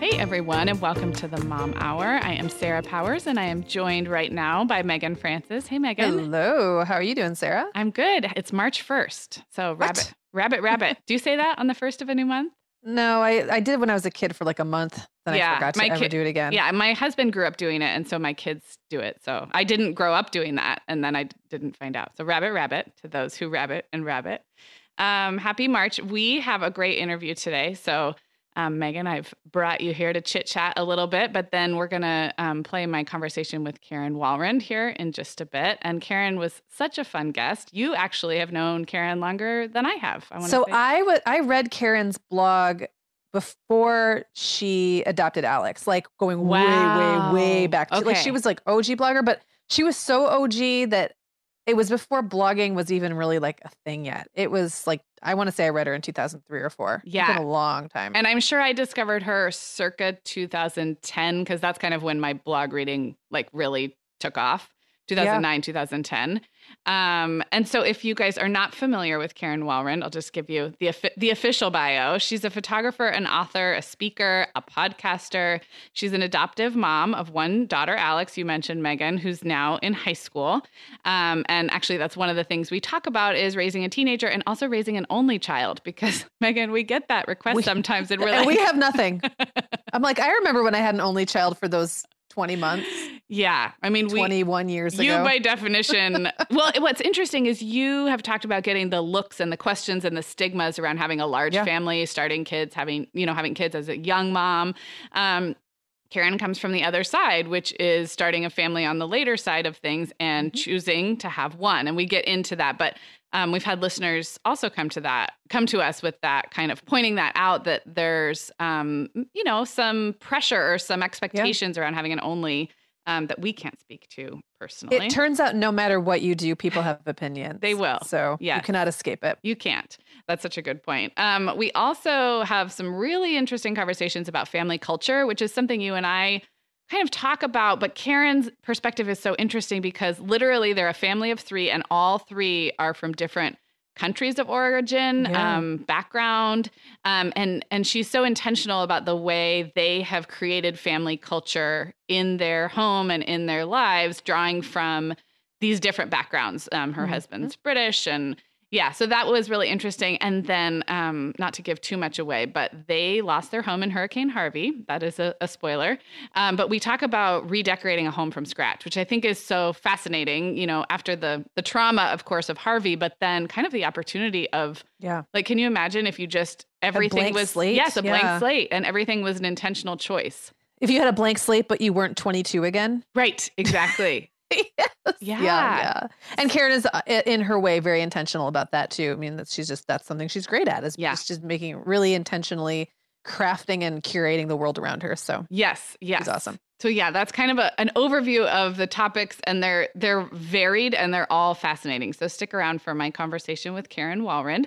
Hey everyone, and welcome to the Mom Hour. I am Sarah Powers, and I am joined right now by Meagan Francis. Hey, Meagan. Hello. How are you doing, Sarah? I'm good. It's March 1st. So, What? rabbit, rabbit, rabbit. Do you say that on the first of a new month? No, I, I did when I was a kid for like a month. Then Yeah, I forgot to my ever kid- do it again. Yeah, my husband grew up doing it, and so my kids do it. So I didn't grow up doing that, and then I d- didn't find out. So rabbit, rabbit to those who rabbit and rabbit. Um, happy March. We have a great interview today. So um, Meagan, I've brought you here to chit chat a little bit, but then we're gonna um, play my conversation with Karen Walrond here in just a bit. And Karen was such a fun guest. You actually have known Karen longer than I have. I So say. I I read Karen's blog before she adopted Alex, like going way, way, way back. to- Like she was like OG blogger, but she was so OG that it was before blogging was even really like a thing yet. It was like I want to say I read her in 2003 or four. It's Yeah. been a long time. And I'm sure I discovered her circa 2010 because that's kind of when my blog reading like really took off. 2009, 2010. Um, and so, if you guys are not familiar with Karen Walrond, I'll just give you the the official bio. She's a photographer, an author, a speaker, a podcaster. She's an adoptive mom of one daughter, Alex. You mentioned Meagan, who's now in high school. Um, and actually, that's one of the things we talk about is raising a teenager and also raising an only child because Meagan, we get that request We- sometimes, and we're and like, we have nothing. I'm like, I remember when I had an only child for those 20 months, yeah. I mean, we 21 years you ago. by definition well what's interesting is you have talked about getting the looks and the questions and the stigmas around having a large Yeah. family starting kids having you know having kids as a young mom um, Karen comes from the other side, which is starting a family on the later side of things and Mhm. choosing to have one. And we get into that. But um, we've had listeners also come to that, come to us with that kind of pointing that out that there's, um, you know, some pressure or some expectations around having an only um, that we can't speak to personally. it turns out no matter what you do, people have opinions. They will. So you cannot escape it. You can't. That's such a good point. Um, we also have some really interesting conversations about family culture, which is something you and I kind of talk about. But Karen's perspective is so interesting because literally they're a family of three, and all three are from different countries of origin, Yeah. um, background, um, and and she's so intentional about the way they have created family culture in their home and in their lives, drawing from these different backgrounds. Um, her Mhm. husband's British, and yeah, so that was really interesting. And then, um, not to give too much away, but they lost their home in Hurricane Harvey. That is a, a spoiler. Um, but we talk about redecorating a home from scratch, which I think is so fascinating. You know, after the the trauma, of course, of Harvey, but then kind of the opportunity of Yeah. like, can you imagine if you just everything blank was slate? yes, a blank slate, and everything was an intentional choice. If you had a blank slate, but you weren't 22 again. Right. Exactly. yes. Yeah. Yeah. Yeah. And Karen is, uh, in her way, very intentional about that too. I mean, that she's just, that's something she's great at is Yeah. just, just making really intentionally crafting and curating the world around her. So yes, yes, she's awesome. So yeah, that's kind of a, an overview of the topics, and they're they're varied and they're all fascinating. So stick around for my conversation with Karen Walrond.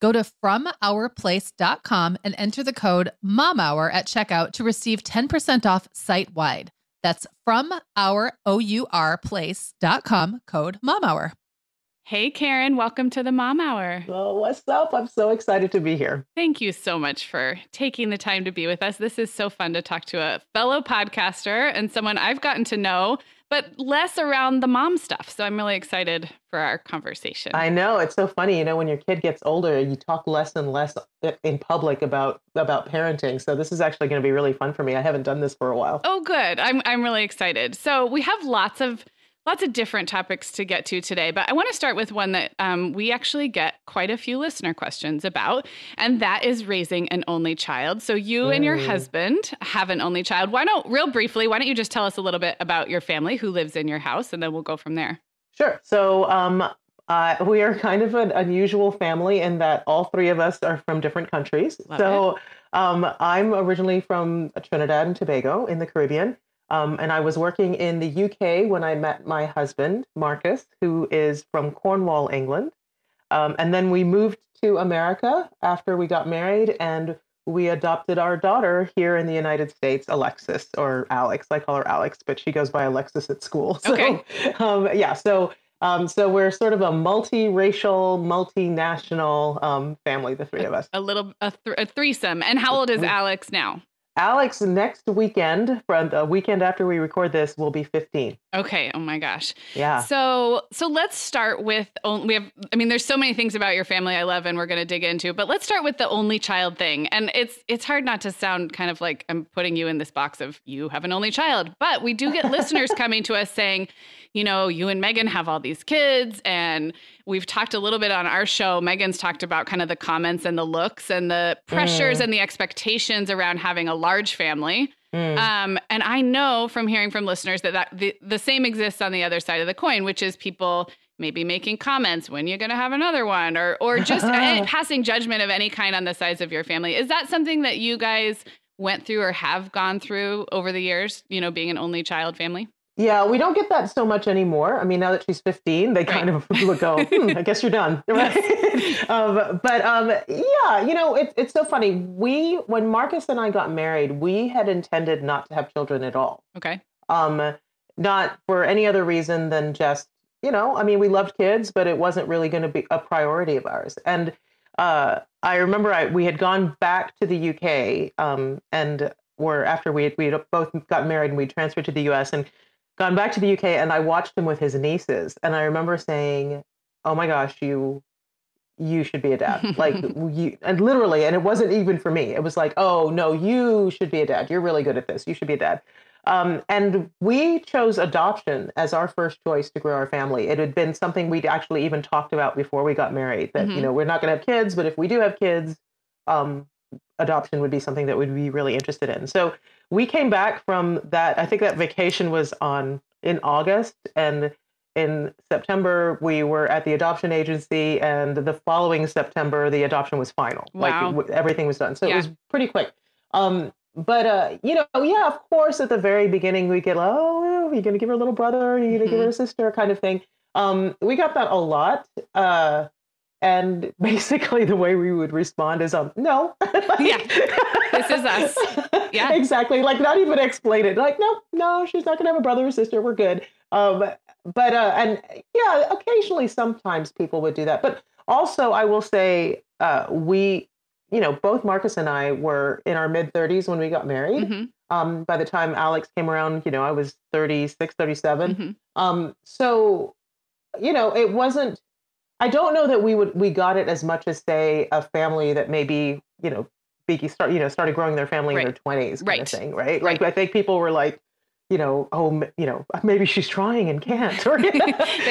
Go to FromOurPlace.com and enter the code MOMHOUR at checkout to receive 10% off site wide. That's from our O-U-R code MOMHOUR. Hey, Karen, welcome to the Mom Hour. Well, what's up? I'm so excited to be here. Thank you so much for taking the time to be with us. This is so fun to talk to a fellow podcaster and someone I've gotten to know but less around the mom stuff. So I'm really excited for our conversation. I know it's so funny. You know, when your kid gets older, you talk less and less uh, in public about about parenting. So this is actually going to be really fun for me. I haven't done this for a while. Oh, good. I'm I'm really excited. So we have lots of lots of different topics to get to today, but I want to start with one that um, we actually get quite a few listener questions about, and that is raising an only child. So you and your husband have an only child. Why don't, real briefly, why don't you just tell us a little bit about your family who lives in your house, and then we'll go from there. Sure. So um, uh, we are kind of an unusual family in that all three of us are from different countries. Love so um, I'm originally from Trinidad and Tobago in the Caribbean. Um, and I was working in the UK when I met my husband, Marcus, who is from Cornwall, England. Um, and then we moved to America after we got married and we adopted our daughter here in the United States, Alexis or Alex. I call her Alex, but she goes by Alexis at school. So, okay. Um, yeah. So, um, so we're sort of a multiracial, multinational um, family, the three of us. A little a, th- a threesome. And how old is Alex now? Alex, next weekend, from the weekend after we record this, will be 15. Okay. Oh my gosh. Yeah. So, so let's start with we have. I mean, there's so many things about your family I love, and we're going to dig into. But let's start with the only child thing. And it's it's hard not to sound kind of like I'm putting you in this box of you have an only child. But we do get listeners coming to us saying, you know, you and Meagan have all these kids. And we've talked a little bit on our show. Meagan's talked about kind of the comments and the looks and the pressures mm. and the expectations around having a large family. Mm. Um, and I know from hearing from listeners that, that the, the same exists on the other side of the coin, which is people maybe making comments when you're going to have another one or or just passing judgment of any kind on the size of your family. Is that something that you guys went through or have gone through over the years, you know, being an only child family? Yeah, we don't get that so much anymore. I mean, now that she's 15, they kind of would go, hmm, I guess you're done. Right. um, but um, yeah, you know, it, it's so funny. We, when Marcus and I got married, we had intended not to have children at all. Okay. Um, not for any other reason than just, you know, I mean, we loved kids, but it wasn't really going to be a priority of ours. And uh, I remember I, we had gone back to the UK um, and were after we had, we had both got married and we transferred to the US and gone back to the UK and I watched him with his nieces and I remember saying, "Oh my gosh, you you should be a dad." like you and literally and it wasn't even for me. It was like, "Oh, no, you should be a dad. You're really good at this. You should be a dad." Um, and we chose adoption as our first choice to grow our family. It had been something we'd actually even talked about before we got married that, mm-hmm. you know, we're not going to have kids, but if we do have kids, um, adoption would be something that we'd be really interested in. So we came back from that. I think that vacation was on in August, and in September we were at the adoption agency, and the following September the adoption was final. Wow. Like everything was done, so yeah. it was pretty quick. Um, but uh, you know, yeah, of course, at the very beginning we get, oh, you're to give her a little brother? you're to mm-hmm. give her a sister? Kind of thing. Um, we got that a lot. Uh, and basically the way we would respond is um no. Yeah. This is us. Yeah. Exactly. Like not even explain it. Like no no she's not gonna have a brother or sister. We're good. Um but uh and yeah occasionally sometimes people would do that. But also i will say uh we you know both marcus and i were in our mid 30s when we got married. Mm-hmm. um by the time alex came around you know i was 36 37 mm-hmm. um so you know it wasn't I don't know that we would we got it as much as say a family that maybe you know Beaky start you know started growing their family right. in their twenties kind right. of thing, right? Like I think people were like, you know, oh, you know, maybe she's trying and can't. Or, they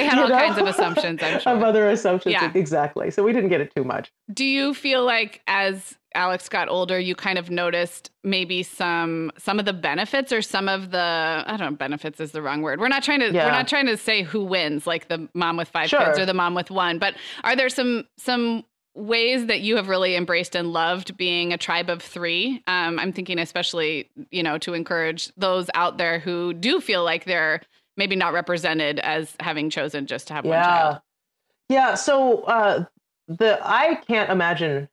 had all know? kinds of assumptions, I'm sure. Of other assumptions, yeah. exactly. So we didn't get it too much. Do you feel like as Alex got older, you kind of noticed maybe some some of the benefits or some of the I don't know benefits is the wrong word. We're not trying to yeah. we're not trying to say who wins, like the mom with five sure. kids or the mom with one. But are there some some ways that you have really embraced and loved being a tribe of three? Um, I'm thinking especially you know to encourage those out there who do feel like they're maybe not represented as having chosen just to have yeah. one child. Yeah. So uh, the I can't imagine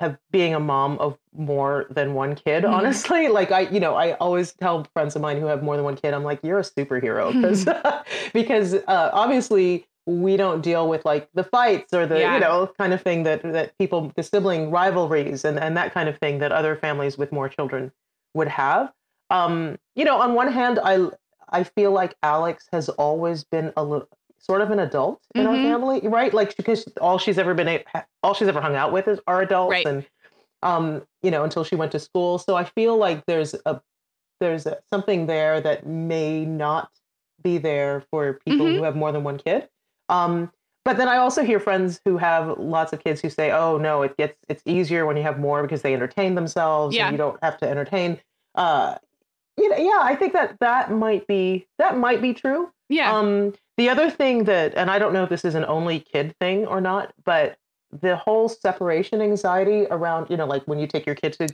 have being a mom of more than one kid mm-hmm. honestly like i you know i always tell friends of mine who have more than one kid i'm like you're a superhero because because uh, obviously we don't deal with like the fights or the yeah. you know kind of thing that that people the sibling rivalries and and that kind of thing that other families with more children would have um you know on one hand i i feel like alex has always been a little sort of an adult in mm-hmm. our family, right? Like because all she's ever been, all she's ever hung out with is are adults, right. and um, you know, until she went to school. So I feel like there's a there's a, something there that may not be there for people mm-hmm. who have more than one kid. Um, but then I also hear friends who have lots of kids who say, "Oh no, it gets it's easier when you have more because they entertain themselves yeah. and you don't have to entertain." Uh, you know, yeah, I think that that might be that might be true. Yeah. Um, the other thing that, and I don't know if this is an only kid thing or not, but the whole separation anxiety around, you know, like when you take your kid to,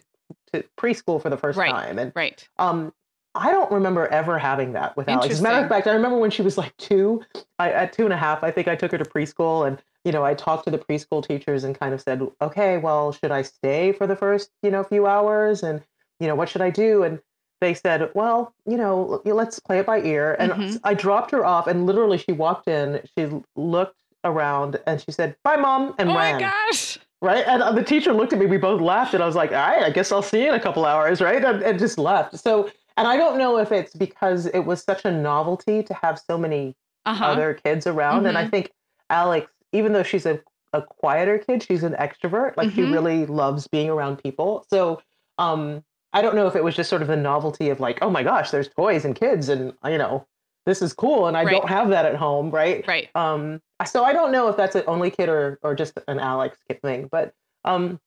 to preschool for the first right. time. And right. Um, I don't remember ever having that with Alex. As a matter of fact, I remember when she was like two, I, at two and a half, I think I took her to preschool and, you know, I talked to the preschool teachers and kind of said, okay, well, should I stay for the first, you know, few hours? And, you know, what should I do? And they said, well, you know, let's play it by ear. And mm-hmm. I dropped her off, and literally she walked in, she looked around, and she said, bye, mom, and oh ran. Oh my gosh. Right. And uh, the teacher looked at me, we both laughed, and I was like, all right, I guess I'll see you in a couple hours. Right. And, and just left. So, and I don't know if it's because it was such a novelty to have so many uh-huh. other kids around. Mm-hmm. And I mm-hmm. think Alex, even though she's a, a quieter kid, she's an extrovert. Like mm-hmm. she really loves being around people. So, um, I don't know if it was just sort of the novelty of like, oh my gosh, there's toys and kids, and you know, this is cool, and I right. don't have that at home, right? Right. Um, so I don't know if that's an only kid or or just an Alex kid thing, but um,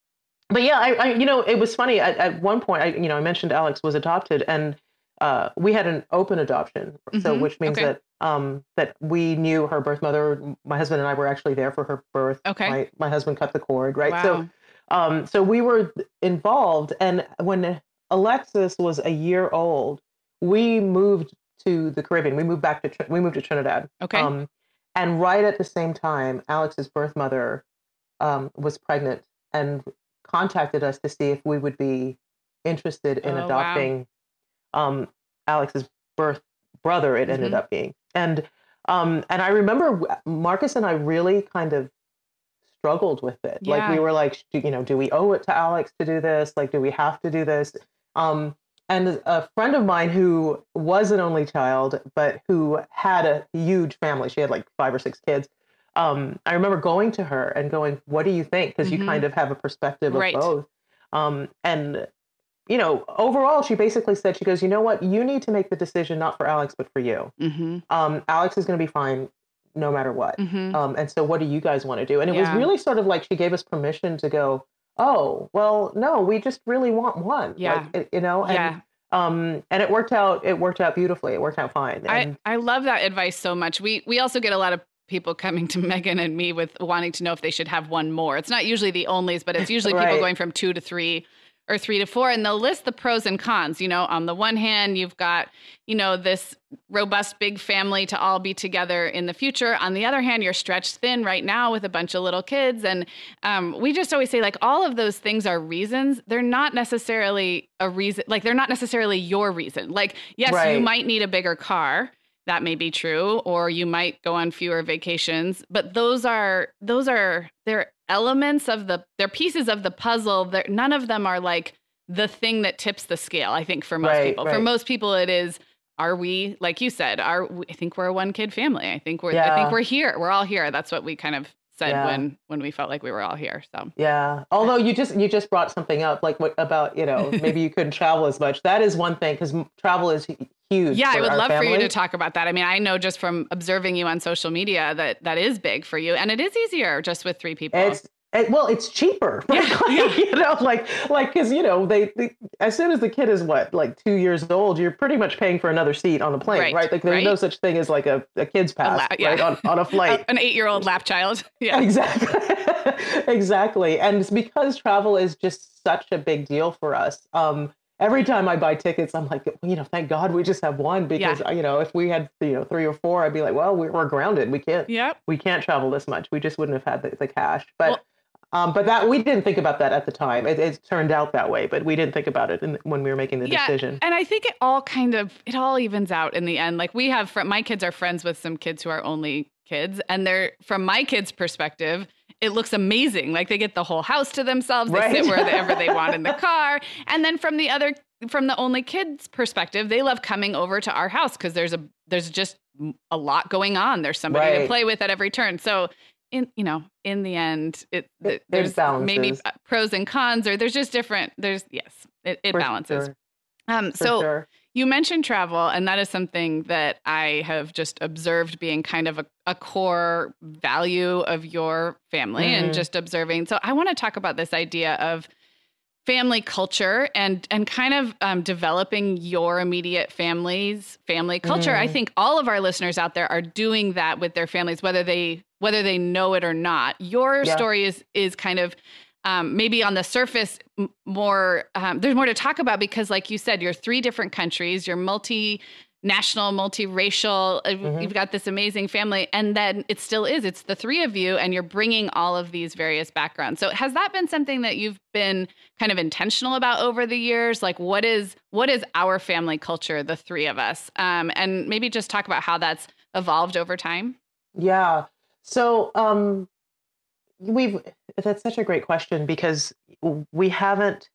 but yeah, I, I, you know, it was funny. At, at one point, I, you know, I mentioned Alex was adopted, and uh, we had an open adoption, mm-hmm. so which means okay. that um, that we knew her birth mother. My husband and I were actually there for her birth. Okay. My, my husband cut the cord, right? Wow. So, um, so we were involved, and when Alexis was a year old, we moved to the Caribbean. We moved back to we moved to Trinidad. Okay. Um, and right at the same time, Alex's birth mother um, was pregnant and contacted us to see if we would be interested in oh, adopting wow. um, Alex's birth brother. It mm-hmm. ended up being, and um, and I remember Marcus and I really kind of struggled with it. Yeah. Like we were like, you know, do we owe it to Alex to do this? Like, do we have to do this? Um, and a friend of mine who was an only child, but who had a huge family, she had like five or six kids. Um, I remember going to her and going, What do you think? Because mm-hmm. you kind of have a perspective of right. both. Um, and, you know, overall, she basically said, She goes, You know what? You need to make the decision not for Alex, but for you. Mm-hmm. Um, Alex is going to be fine no matter what. Mm-hmm. Um, and so, what do you guys want to do? And it yeah. was really sort of like she gave us permission to go, oh well no we just really want one yeah like, you know and, yeah um and it worked out it worked out beautifully it worked out fine and, i i love that advice so much we we also get a lot of people coming to megan and me with wanting to know if they should have one more. It's not usually the onlys but it's usually right. people going from two to three or three to four and they'll list the pros and cons. You know on the one hand you've got you know this robust big family to all be together in the future. On the other hand you're stretched thin right now with a bunch of little kids and um, we just always say like all of those things are reasons. They're not necessarily a reason like they're not necessarily your reason. Like yes right. you might need a bigger car that may be true or you might go on fewer vacations but those are those are they're elements of the they're pieces of the puzzle they're, none of them are like the thing that tips the scale i think for most right, people right. for most people it is are we like you said are we, i think we're a one kid family i think we're yeah. i think we're here we're all here that's what we kind of said yeah. when when we felt like we were all here so yeah although you just you just brought something up like what about you know maybe you couldn't travel as much that is one thing because travel is huge yeah i would love family. for you to talk about that i mean i know just from observing you on social media that that is big for you and it is easier just with three people it's it, well, it's cheaper. Yeah, yeah. you know, like like because you know they, they, as soon as the kid is what like two years old, you're pretty much paying for another seat on the plane, right? right? Like there's right. no such thing as like a, a kid's pass, a yeah. right? On, on a flight, an eight year old lap child. Yeah, exactly, exactly. And it's because travel is just such a big deal for us. Um, every time I buy tickets, I'm like, you know, thank God we just have one because yeah. you know if we had you know three or four, I'd be like, well, we're, we're grounded. We can't. Yep. We can't travel this much. We just wouldn't have had the, the cash, but. Well, um, but that we didn't think about that at the time. It, it turned out that way, but we didn't think about it in, when we were making the yeah, decision. And I think it all kind of it all evens out in the end. Like we have fr- my kids are friends with some kids who are only kids, and they're from my kids' perspective. It looks amazing. Like they get the whole house to themselves. They right. sit wherever they want in the car. And then from the other from the only kids' perspective, they love coming over to our house because there's a there's just a lot going on. There's somebody right. to play with at every turn. So in you know in the end it, it there's maybe pros and cons or there's just different there's yes it, it balances sure. um For so sure. you mentioned travel and that is something that i have just observed being kind of a, a core value of your family mm-hmm. and just observing so i want to talk about this idea of family culture and and kind of um, developing your immediate family's family culture. Mm. I think all of our listeners out there are doing that with their families, whether they whether they know it or not. Your yeah. story is is kind of um, maybe on the surface more. Um, there's more to talk about because, like you said, you're three different countries. You're multi national, multiracial. Uh, mm-hmm. You've got this amazing family, and then it still is. It's the three of you, and you're bringing all of these various backgrounds. So, has that been something that you've been kind of intentional about over the years? Like, what is what is our family culture, the three of us, um, and maybe just talk about how that's evolved over time. Yeah. So, um, we've that's such a great question because we haven't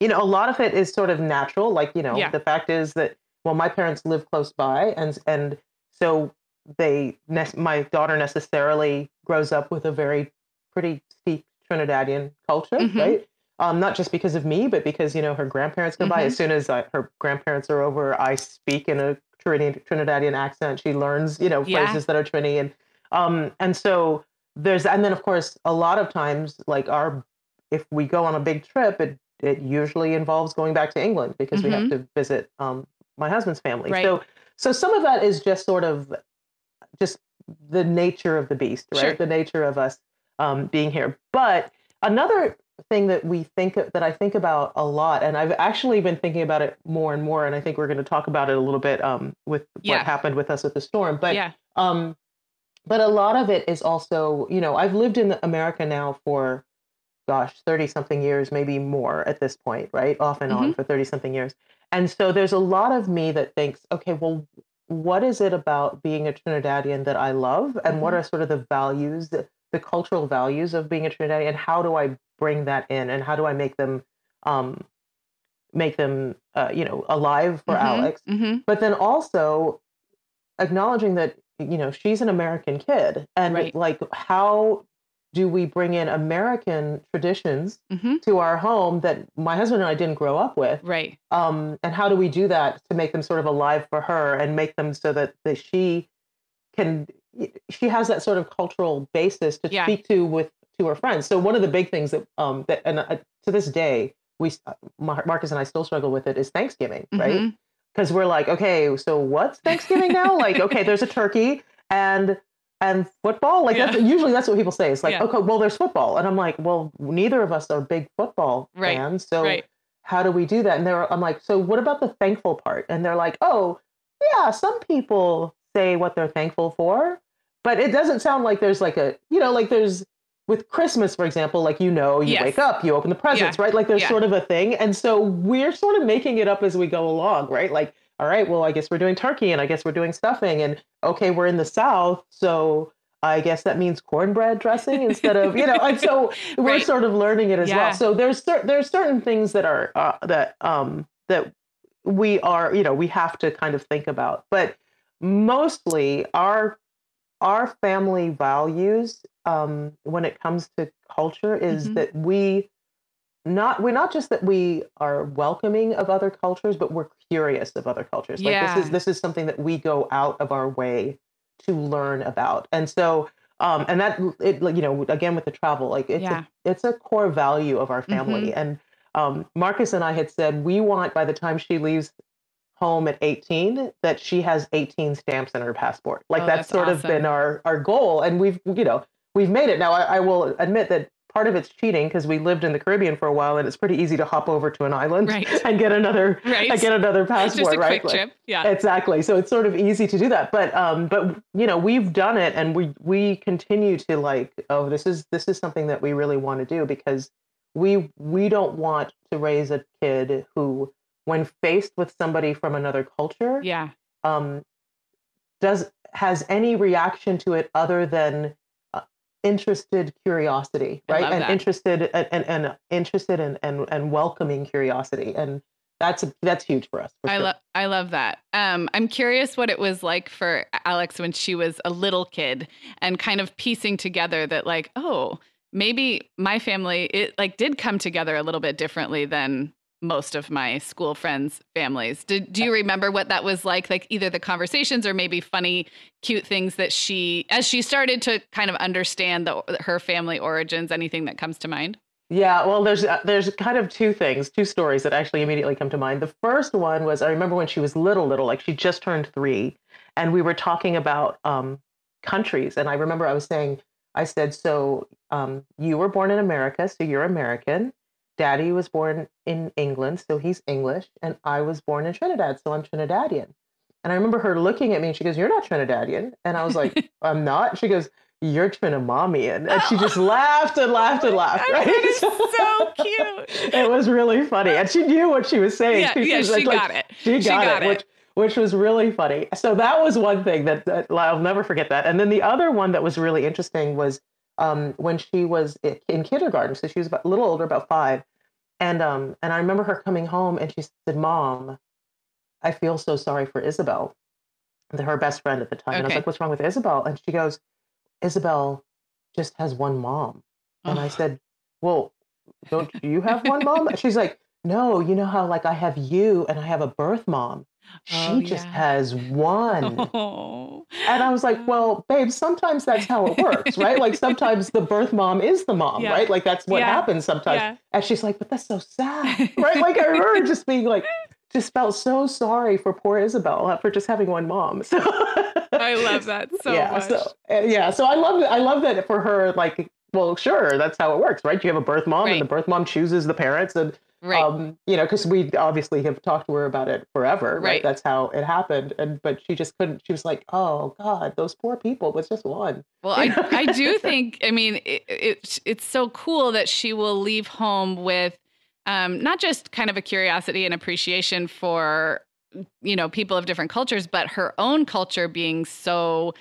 you know a lot of it is sort of natural like you know yeah. the fact is that well, my parents live close by, and and so they my daughter necessarily grows up with a very pretty steep Trinidadian culture, mm-hmm. right? Um, not just because of me, but because you know her grandparents go mm-hmm. by. As soon as I, her grandparents are over, I speak in a Trinidadian accent. She learns, you know, phrases yeah. that are Trini, and um, and so there's, and then of course, a lot of times, like our if we go on a big trip, it it usually involves going back to England because we have Mhm. to visit um, my husband's family. Right. So so some of that is just sort of just the nature of the beast, right? Sure. The nature of us um, being here. But another thing that we think that I think about a lot, and I've actually been thinking about it more and more, and I think we're going to talk about it a little bit um, with Yeah. what happened with us with the storm. But yeah. um, but a lot of it is also, you know, I've lived in America now for, gosh, 30 something years, maybe more at this point, right? Off and on for 30 something years. And so there's a lot of me that thinks, okay, well, what is it about being a Trinidadian that I love? And what Mhm. are sort of the values, the, the cultural values of being a Trinidadian? And how do I bring that in? And how do I make them, um, make them, uh, you know, alive for Mhm, Alex? mhm. but then also acknowledging that you know she's an american kid and Right. like how do we bring in american traditions Mhm. to our home that my husband and i didn't grow up with Right. um, and how do we do that to make them sort of alive for her and make them so that, that she can she has that sort of cultural basis to Yeah. speak to with to her friends so one of the big things that um that and uh, to this day we uh, marcus and i still struggle with it is thanksgiving right Mhm. because we're like, okay, so what's Thanksgiving now? like, okay, there's a turkey and and football. Like that's usually that's what people say. It's like, Yeah. okay, well, there's football, and I'm like, well, neither of us are big football Right. fans, so Right. how do we do that? And they're, I'm like, so what about the thankful part? And they're like, oh, yeah, some people say what they're thankful for, but it doesn't sound like there's like a, you know, like there's with Christmas, for example, like you know, you Yes. wake up, you open the presents, right? Like there's Yeah. sort of a thing. And so we're sort of making it up as we go along, right? Like, all right, well, I guess we're doing turkey and I guess we're doing stuffing. And okay, we're in the South. So I guess that means cornbread dressing instead of, you know, and so we're Right. sort of learning it as Yeah. well. So there's cer- there's certain things that are uh, that um that we are, you know, we have to kind of think about. But mostly our our family values um, when it comes to culture is Mhm. that we not we're not just that we are welcoming of other cultures, but we're curious of other cultures. Like Yeah. this is this is something that we go out of our way to learn about, and so um, and that it like, you know again with the travel, like it's Yeah. a, it's a core value of our family, and um, Marcus and I had said we want by the time she leaves home at 18 that she has 18 stamps in her passport. Like Oh, that's, that's sort of been our our goal, and we've you know we've made it. Now I, I will admit that part of it's cheating because we lived in the Caribbean for a while, and it's pretty easy to hop over to an island Right. and get another Right. and get another passport. right? quick Like-. Yeah. Exactly. So it's sort of easy to do that. But um but you know, we've done it and we we continue to like, oh, this is this is something that we really want to do because we we don't want to raise a kid who when faced with somebody from another culture Yeah. um does has any reaction to it other than interested curiosity, right? And that. interested and, and, and interested and, and and welcoming curiosity. And that's that's huge for us. for I sure. love I love that. Um, I'm curious what it was like for Alex when she was a little kid and kind of piecing together that like, oh, maybe my family it like did come together a little bit differently than most of my school friends' families. Did do you remember what that was like? Like either the conversations or maybe funny, cute things that she as she started to kind of understand the her family origins, anything that comes to mind? Yeah, well, there's uh, there's kind of two things, two stories that actually immediately come to mind. The first one was I remember when she was little, little, like she just turned three, and we were talking about um, countries, and I remember I was saying, I said, so um, you were born in America, so you're American. Daddy was born in England, so he's English, and I was born in Trinidad, so I'm Trinidadian. And I remember her looking at me, and she goes, "You're not Trinidadian," and I was like, "I'm not." She goes, "You're Trinamamian," and she just oh. laughed and laughed and laughed. Right? it's so cute. it was really funny, and she knew what she was saying. Yeah, yeah, was she like- got it. She got, got it, it. which which was really funny. So that was one thing that, that I'll never forget that. And then the other one that was really interesting was um, when she was in kindergarten. So she was about, a little older, about five, and um, and I remember her coming home and she said, "Mom, I feel so sorry for Isabel, the- her best friend at the time." And I was like, "What's wrong with Isabel?" And she goes, "Isabel just has one mom." And I said, Well, don't you have one mom? She's like, No, you know how like I have you and I have a birth mom. She Oh, just yeah. has one. Oh. And I was like, well, babe, sometimes that's how it works, right? Like sometimes the birth mom is the mom, Yeah. right? Like that's what Yeah. happens sometimes. And she's like, but that's so sad, right? Like I remember just being like, just felt so sorry for poor Isabel for just having one mom. So I love that so yeah, much. so uh, yeah, so I love I love that for her. Like, well, sure, that's how it works, right? You have a birth mom, Right. and the birth mom chooses the parents, and right. um, you know, because we obviously have talked to her about it forever, right? Right. That's how it happened, and but she just couldn't. She was like, "Oh God, those poor people." It's just one. Well, I, I do think, I mean, it, it, it's so cool that she will leave home with um, not just kind of a curiosity and appreciation for, you know, people of different cultures, but her own culture being so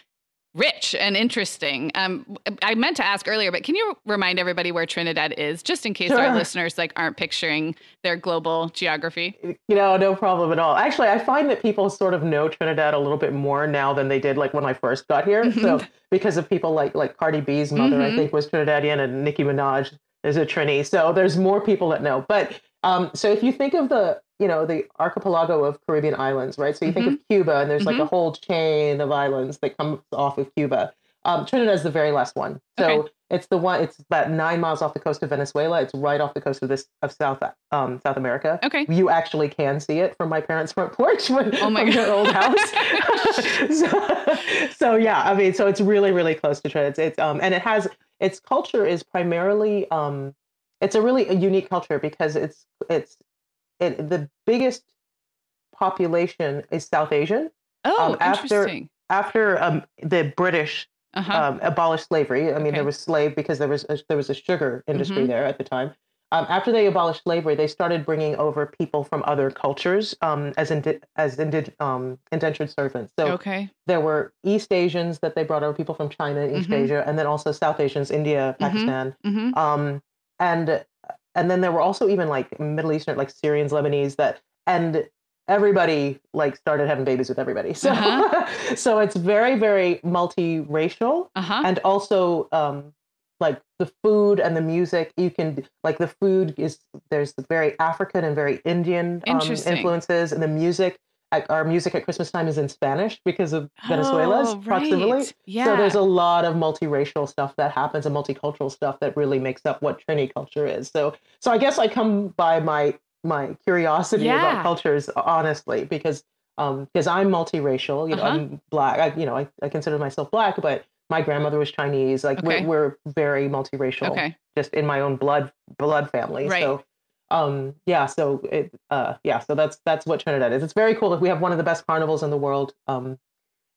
rich and interesting. Um, I meant to ask earlier, but can you remind everybody where Trinidad is, just in case our listeners like aren't picturing their global geography? You know, no problem at all. Actually, I find that people sort of know Trinidad a little bit more now than they did like when I first got here. So because of people like like Cardi B's mother, I Mhm. think was Trinidadian, and Nicki Minaj is a Trini. So there's more people that know. But um, so if you think of the you know the archipelago of Caribbean islands, right? So you think of Cuba, and there's like a whole chain of islands that comes off of Cuba. Um, Trinidad is the very last one. So Okay. it's the one. It's about nine miles off the coast of Venezuela. It's right off the coast of this of South um, South America. Okay. You actually can see it from my parents' front porch when, Oh my from their old house. so, so yeah, I mean, so it's really really close to Trinidad. It's, it's um and it has its culture is primarily um it's a really a unique culture because it's it's it, the biggest population is South Asian. Oh, Um, after- interesting. After um, the British Uh-huh. um, abolished slavery. I mean, Okay. there was slave because there was a, there was a sugar industry Mhm. there at the time. Um, after they abolished slavery, they started bringing over people from other cultures um, as indi- as indi- um, indentured servants. So okay. there were East Asians that they brought over, people from China and East Mhm. Asia, and then also South Asians, India, Pakistan, hmm um, and and then there were also even like Middle Eastern, like Syrians, Lebanese, that and everybody like started having babies with everybody. So Uh-huh. so it's very very multiracial Uh-huh. and also um like the food and the music you can like the food is there's very african and very indian um, influences and the music our music at christmas time is in spanish because of venezuela's Oh, proximity. Yeah. so there's a lot of multiracial stuff that happens and multicultural stuff that really makes up what trini culture is so so i guess i come by my my curiosity Yeah. about cultures honestly because um because i'm multiracial you know Uh-huh. i'm black I, you know I, I consider myself black but my grandmother was chinese like Okay. we're, we're very multiracial okay. just in my own blood blood family Right. so um yeah so it uh yeah so that's that's what trinidad is it's very cool Like we have one of the best carnivals in the world um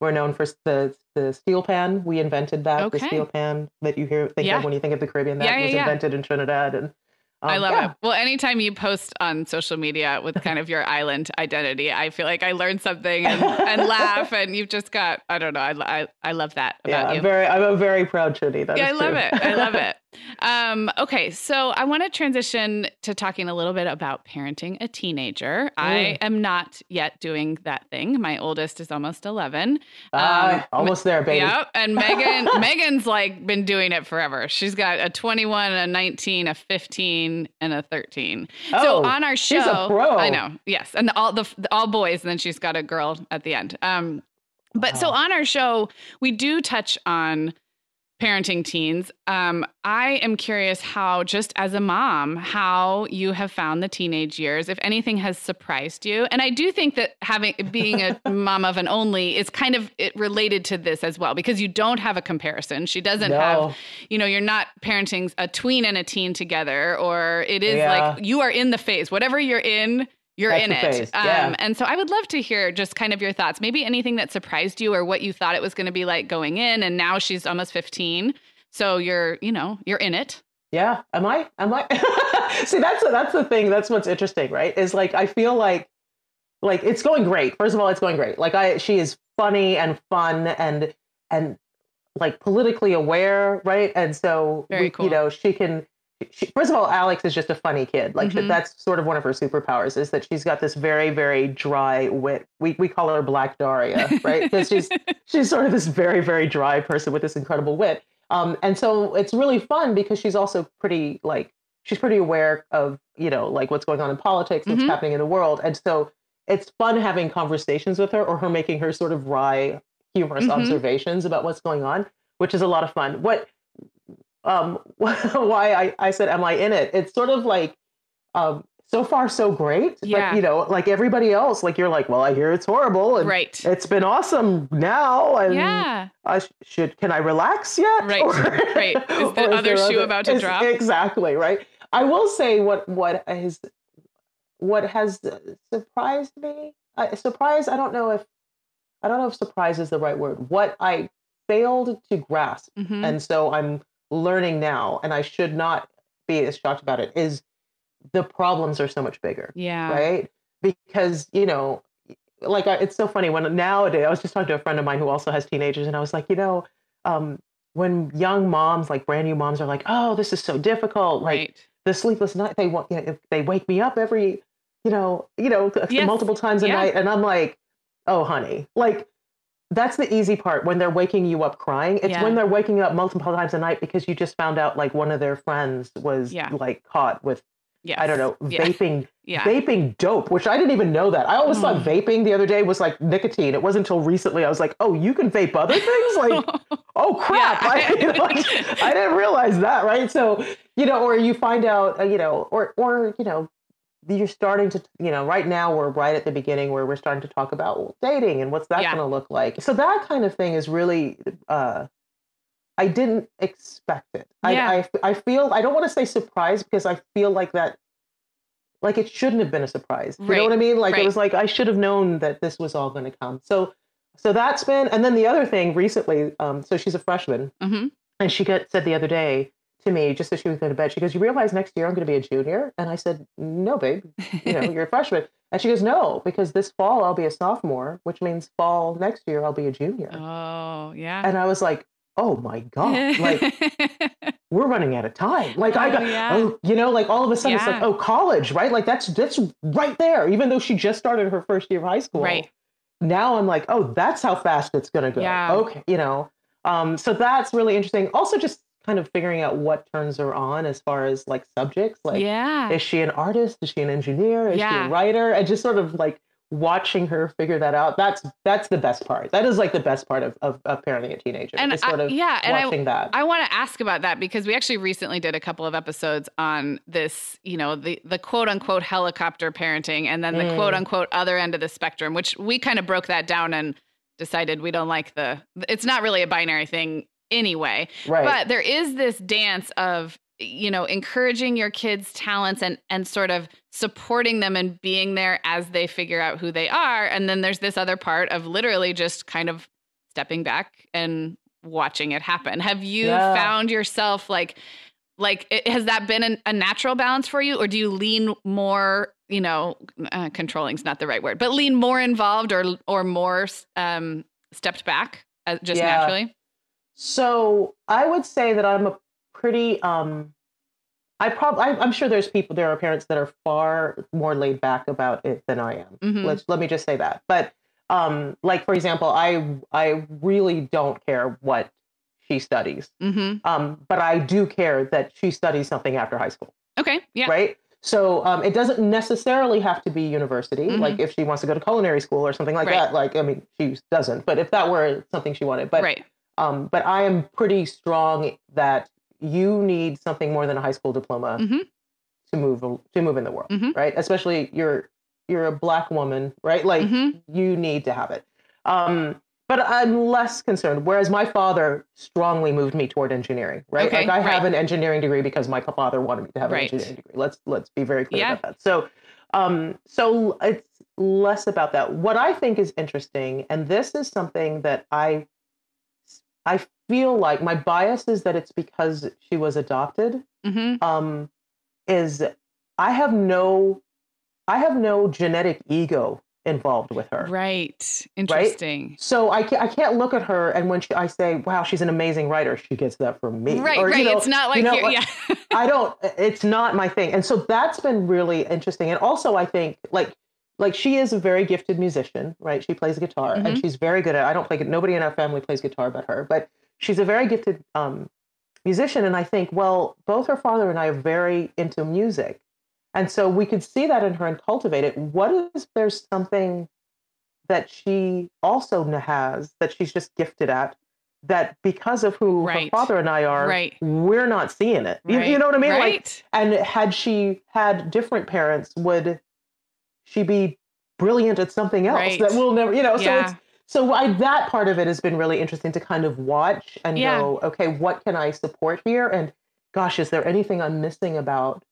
we're known for the the steel pan we invented that Okay. the steel pan that you hear think Yeah. of when you think of the caribbean that Yeah, yeah, was yeah. invented in trinidad and um, I love yeah. it. Well, anytime you post on social media with kind of your island identity, I feel like I learned something and, and laugh, and you've just got, I don't know, I, I, I love that yeah about i'm you. very i'm a very proud trini That yeah, I is love true. it. I love it. Um, okay, so I want to transition to talking a little bit about parenting a teenager. I Mm. am not yet doing that thing. My oldest is almost 11. Ah, Um, almost there baby Yep. And Meagan, Meagan's like been doing it forever. She's got a 21, a 19, a 15, and a 13. Oh, so on our show, she's a pro. I know, yes, and all the all boys, and then she's got a girl at the end. Um, but so on our show, we do touch on parenting teens. Um, I am curious how, just as a mom, how you have found the teenage years, if anything has surprised you. And I do think that having being a mom of an only is kind of it related to this as well, because you don't have a comparison. She doesn't no. have you know, you're not parenting a tween and a teen together, or it is Yeah. like you are in the phase. Whatever you're in, you're That's in it. yeah. Um, and so I would love to hear just kind of your thoughts. Maybe anything that surprised you or what you thought it was going to be like going in. And now she's almost 15. So you're, you know, you're in it. Yeah, am I? Am I? See, that's that's the thing. That's what's interesting, right? Is like I feel like like it's going great. First of all, it's going great. Like I, she is funny and fun and and like politically aware, right? And so Very we- cool. you know she can. She, first of all, Alex is just a funny kid. Like Mhm. that's sort of one of her superpowers is that she's got this very very dry wit. We we call her Black Daria, right? Because she's she's sort of this very very dry person with this incredible wit um, and so it's really fun because she's also pretty like she's pretty aware of you know like what's going on in politics what's Mhm. happening in the world and so it's fun having conversations with her or her making her sort of wry, humorous Mhm. observations about what's going on, which is a lot of fun. What, um, why I, I said, am I in it? It's sort of like, um, so far so great, Yeah. but you know, like everybody else, like you're like, well, I hear it's horrible, and Right. it's been awesome now, and Yeah. I sh- should can I relax yet? Right, right. Is the other there shoe about to is- drop? Exactly right. I will say what what is what has surprised me. Uh, surprise. I don't know if I don't know if surprise is the right word. What I failed to grasp, Mhm. and so I'm learning now, and I should not be as shocked about it. Is the problems are so much bigger yeah. right? Because you know, like I, it's so funny when nowadays I was just talking to a friend of mine who also has teenagers, and I was like, you know, um, when young moms, like brand new moms, are like, oh, this is so difficult, like Right. the sleepless night, they want, you know, they wake me up every, you know, you know, Yes. multiple times a Yeah. night, and I'm like, oh, honey, like. That's the easy part when they're waking you up crying. It's Yeah. when they're waking up multiple times a night because you just found out like one of their friends was Yeah. like caught with Yes. I don't know vaping Yeah. vaping dope, which I didn't even know that. I always thought Mm. vaping the other day was like nicotine. It wasn't until recently I was like, oh, you can vape other things? Like, oh crap! I, like, I didn't realize that, right? So, you know, or you find out, uh, you know, or or you know, you're starting to, you know, right now we're right at the beginning where we're starting to talk about dating and what's that Yeah. going to look like. So that kind of thing is really. uh I didn't expect it. Yeah. I, I I feel I don't want to say surprised because I feel like that like it shouldn't have been a surprise. You Right, know what I mean? Like right. it was like I should have known that this was all going to come. So so that's been and then the other thing recently um so she's a freshman Mhm. and she got said the other day to me just as she was going to bed she goes you realize next year I'm going to be a junior and I said no babe you know you're a freshman and she goes no because this fall I'll be a sophomore which means fall next year I'll be a junior oh, yeah. and I was like oh my god like we're running out of time. Like I Oh, got, yeah. oh, you know, like all of a sudden it's like, oh, college, right? Like that's that's right there. Even though she just started her first year of high school, Right. Now I'm like, oh, that's how fast it's gonna go. Yeah. Okay, you know, um, so that's really interesting. Also, just kind of figuring out what turns her on as far as like subjects. Like, yeah. is she an artist? Is she an engineer? Is she a writer? And just sort of like watching her figure that out. That's that's the best part. That is like the best part of of, of parenting a teenager. And is sort I- of yeah, and I- that. I want to ask about that because we actually recently did a couple of episodes on this, you know, the the quote unquote helicopter parenting and then the Mm. quote unquote other end of the spectrum, which we kind of broke that down and decided we don't like the it's not really a binary thing anyway. right. But there is this dance of you know encouraging your kids talents and and sort of supporting them and being there as they figure out who they are and then there's this other part of literally just kind of stepping back and watching it happen have you Yeah. found yourself like like it, has that been an, a natural balance for you or do you lean more you know uh, controlling is not the right word but lean more involved or or more um stepped back uh, just Yeah. naturally So I would say that I'm a pretty um I probably I'm sure there's people there are parents that are far more laid back about it than I am. Mhm. Let's let me just say that. But um like for example, I I really don't care what she studies. mm-hmm Um but I do care that she studies something after high school, okay yeah right? So um, it doesn't necessarily have to be university. Mhm. Like if she wants to go to culinary school or something like Right. that. Like I mean, she doesn't. But if that were something she wanted, but right um, but I am pretty strong that you need something more than a high school diploma Mhm. to move to move in the world, Mhm. right? Especially you're you're a black woman, right? Like Mhm. you need to have it. Um, but I'm less concerned. Whereas my father strongly moved me toward engineering, right? Okay, like I have an engineering degree because my father wanted me to have Right. an engineering degree. Let's let's be very clear Yeah. about that. So, um, so it's less about that. What I think is interesting, and this is something that I I feel like my bias is that it's because she was adopted. Mm-hmm. Um, is I have no, I have no genetic ego involved with her. Right. Interesting. So I can't, I can't look at her and when she, I say, "Wow, she's an amazing writer," she gets that from me. Right. Or, you right. know, it's not like you know, yeah. I don't. It's not my thing, and so that's been really interesting. And also, I think like like she is a very gifted musician, right? She plays guitar, and Mhm. she's very good at. I don't play. Nobody in our family plays guitar but her, but she's a very gifted um, musician. And I think, well, both her father and I are very into music, And so we could see that in her and cultivate it. What if there's something that she also has that she's just gifted at that because of who right. her father and I are, right. we're not seeing it. Right. You, you, know what I mean? Right. Like, and had she had different parents, would she be brilliant at something else that we'll never, you know? So yeah. it's so I, that part of it has been really interesting to kind of watch and yeah. go, okay, what can I support here? And gosh, is there anything I'm missing about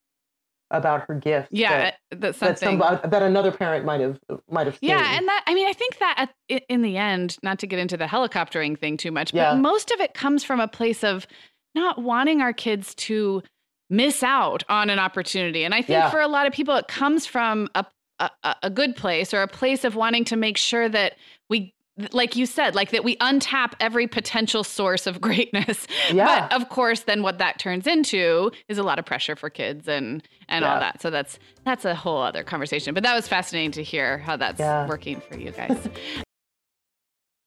about her gift. Yeah, that, eh, that's something that, some, uh, that another parent might have might have. Seen. Yeah, and that I mean, I think that at, in the end, not to get into the helicoptering thing too much, yeah. but most of it comes from a place of not wanting our kids to miss out on an opportunity. And I think yeah. for a lot of people, it comes from a, a a good place or a place of wanting to make sure that we like you said, like that we untap every potential source of greatness. Yeah. But of course, then what that turns into is a lot of pressure for kids and and yeah. all that. So that's that's a whole other conversation. But that was fascinating to hear how that's yeah. working for you guys.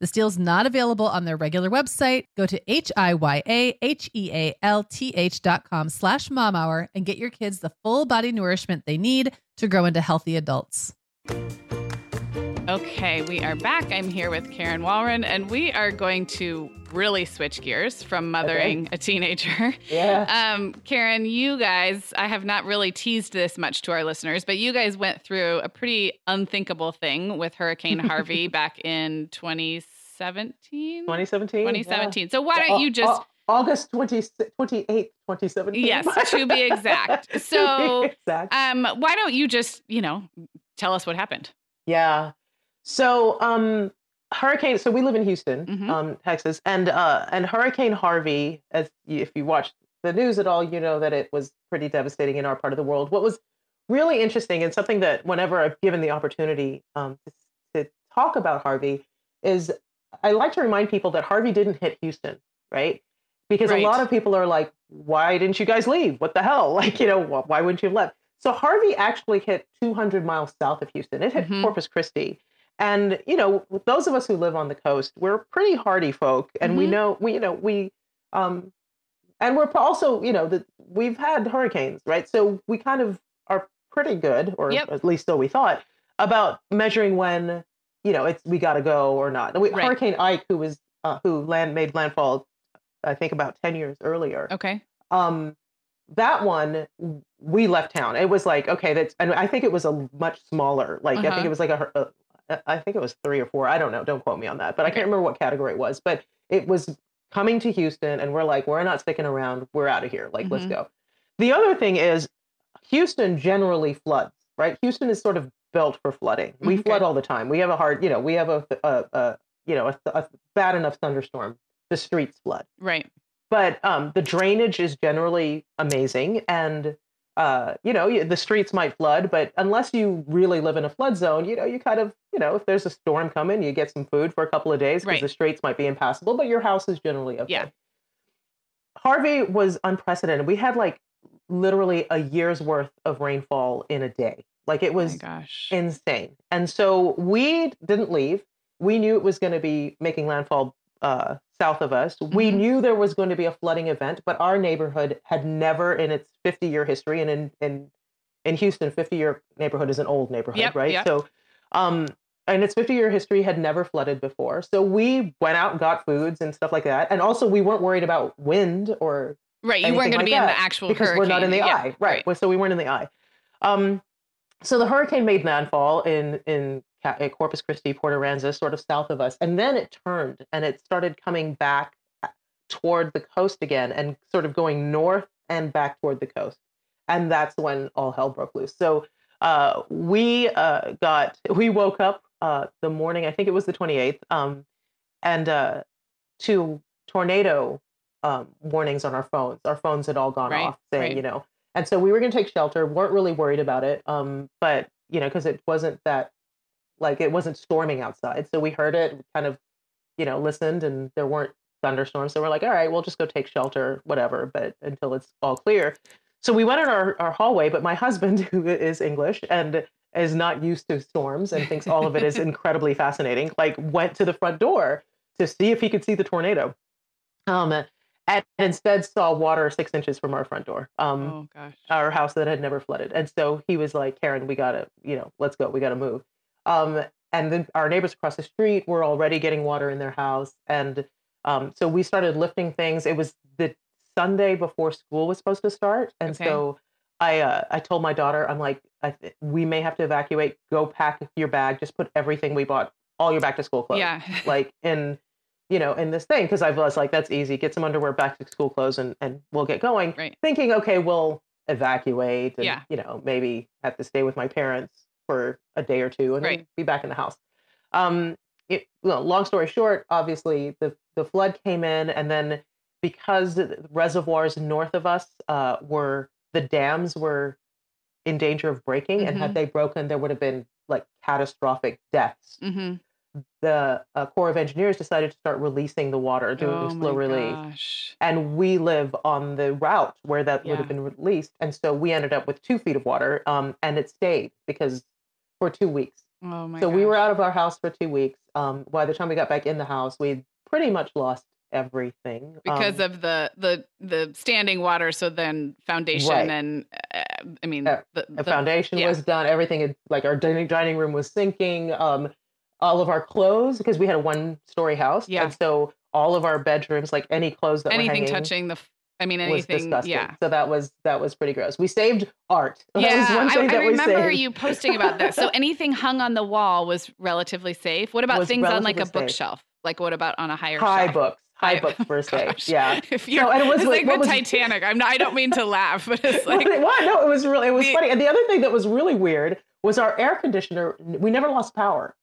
This deal's not available on their regular website. Go to H-I-Y-A-H-E-A-L-T-H dot com slash mom hour and get your kids the full body nourishment they need to grow into healthy adults. Okay, we are back. I'm here with Karen Walrond, and we are going to really switch gears from mothering okay. a teenager. Yeah. Um, Karen, you guys, I have not really teased this much to our listeners, but you guys went through a pretty unthinkable thing with Hurricane Harvey back in 2017. 2017. 2017. Yeah. So why don't you just. August 20, 28th, 2017. Yes, to be exact. So, be exact. um, why don't you just, you know, tell us what happened? Yeah. So, um, hurricane. So we live in Houston, mm-hmm. um, Texas, and uh, and Hurricane Harvey. As you, if you watch the news at all, you know that it was pretty devastating in our part of the world. What was really interesting and something that whenever I've given the opportunity um, to, to talk about Harvey is I like to remind people that Harvey didn't hit Houston, right? Because right. a lot of people are like, why didn't you guys leave? What the hell? Like, you know, why wouldn't you have left? So Harvey actually hit 200 miles south of Houston. It hit mm-hmm. Corpus Christi. And you know, those of us who live on the coast, we're pretty hardy folk, and mm-hmm. we know we you know we um, and we're also you know that we've had hurricanes, right? So we kind of are pretty good, or yep. at least so we thought, about measuring when you know, it's we got to go or not. We, Right. Hurricane Ike, who was uh, who land made landfall, I think about ten years earlier. Okay. Um, that one we left town. It was like okay, that's and I think it was a much smaller. Like I Uh-huh. think it was like a, a I think it was three or four. I don't know. Don't quote me on that. But I can't remember what category it was. But it was coming to Houston, and we're like, we're not sticking around. We're out of here. Like let's Mhm. go. The other thing is, Houston generally floods. Right? Houston is sort of built for flooding. We Okay. flood all the time. We have a hard, you know, we have a, a, a you know, a, a bad enough thunderstorm. The streets flood Right. but um, the drainage is generally amazing and uh, you know the streets might flood but unless you really live in a flood zone you know you kind of you know if there's a storm coming you get some food for a couple of days because Right. the streets might be impassable but your house is generally okay Yeah. harvey was unprecedented we had like literally a year's worth of rainfall in a day like it Oh was gosh. insane. And so we didn't leave. We knew it was going to be making landfall uh, south of us. We Mhm. knew there was going to be a flooding event, but our neighborhood had never, in its 50 year history, and in in in Houston, 50 year neighborhood is an old neighborhood, Yep, right? yep. So, um, and its 50 year history had never flooded before. So we went out and got foods and stuff like that. And also, we weren't worried about wind or right. You weren't going like to be in the actual because we're not in the. Yeah, eye, right? Well, So we weren't in the eye. Um, so the hurricane made landfall in in Corpus Christi, Port Aransas, sort of south of us, and then it turned and it started coming back uh, toward the coast again, and sort of going north and back toward the coast, and that's when all hell broke loose. So uh, we uh, got we woke up uh, the morning, I think it was the twenty eighth, um, and uh, to tornado um, warnings on our phones. Our phones had all gone Right, off, saying, right. you know, and so we were going to take shelter. weren't really worried about it, um, but you know, because it wasn't that like it wasn't storming outside, so we heard it, kind of, you know, listened, and there weren't thunderstorms, so we're like, all right, we'll just go take shelter, whatever, but until it's all clear. So we went in our, our hallway, but my husband, who is English and is not used to storms and thinks all of it is incredibly fascinating, like went to the front door to see if he could see the tornado. Um, and instead saw water six inches from our front door. Um, Oh gosh. our house that had never flooded. And so he was like, Karen, we gotta, you know, let's go, we gotta move. Um, and then our neighbors across the street were already getting water in their house. And um, so we started lifting things. It was the Sunday before school was supposed to start. And Okay. so I, uh, I told my daughter, I'm like, I th- we may have to evacuate. Go pack your bag. Just put everything we bought, all your back to school clothes yeah. like in you know in this thing because i was like that's easy get some underwear back to school clothes and and we'll get going Right. thinking okay we'll evacuate and Yeah. you know maybe have to stay with my parents for a day or two and then be back in the house um it, well, long story short obviously the the flood came in and then because the reservoirs north of us uh were the dams were in danger of breaking and Mhm. had they broken there would have been like catastrophic deaths hmm the uh, Corps of Engineers decided to start releasing the water, doing Oh slow release. gosh. And we live on the route where that would have been released. And so we ended up with two feet of water um, and it stayed because for two weeks. Oh my so we were out of our house for two weeks. Um, by the time we got back in the house, we pretty much lost everything. because um, of the the the standing water so then foundation Right. and uh, i mean Uh, the, the the- foundation yeah. was done. Everything had like our dining, dining room was sinking. Um, all of our clothes because we had a one story house. Yeah. And so all of our bedrooms, like any clothes that were anything hanging, touching the i mean was anything disgusting. yeah So that was that was pretty gross. We saved art. That yeah was one I, thing I remember you posting about that so anything hung on the wall was relatively safe what about Was things on like a safe. bookshelf like what about on a higher high shelf? books. High books were safe. Yeah. if you're and it was like- like, the was- titanic i'm not i don't mean to laugh but it's like what? No, it was really it was The- funny. And the other thing that was really weird was our air conditioner. We never lost power,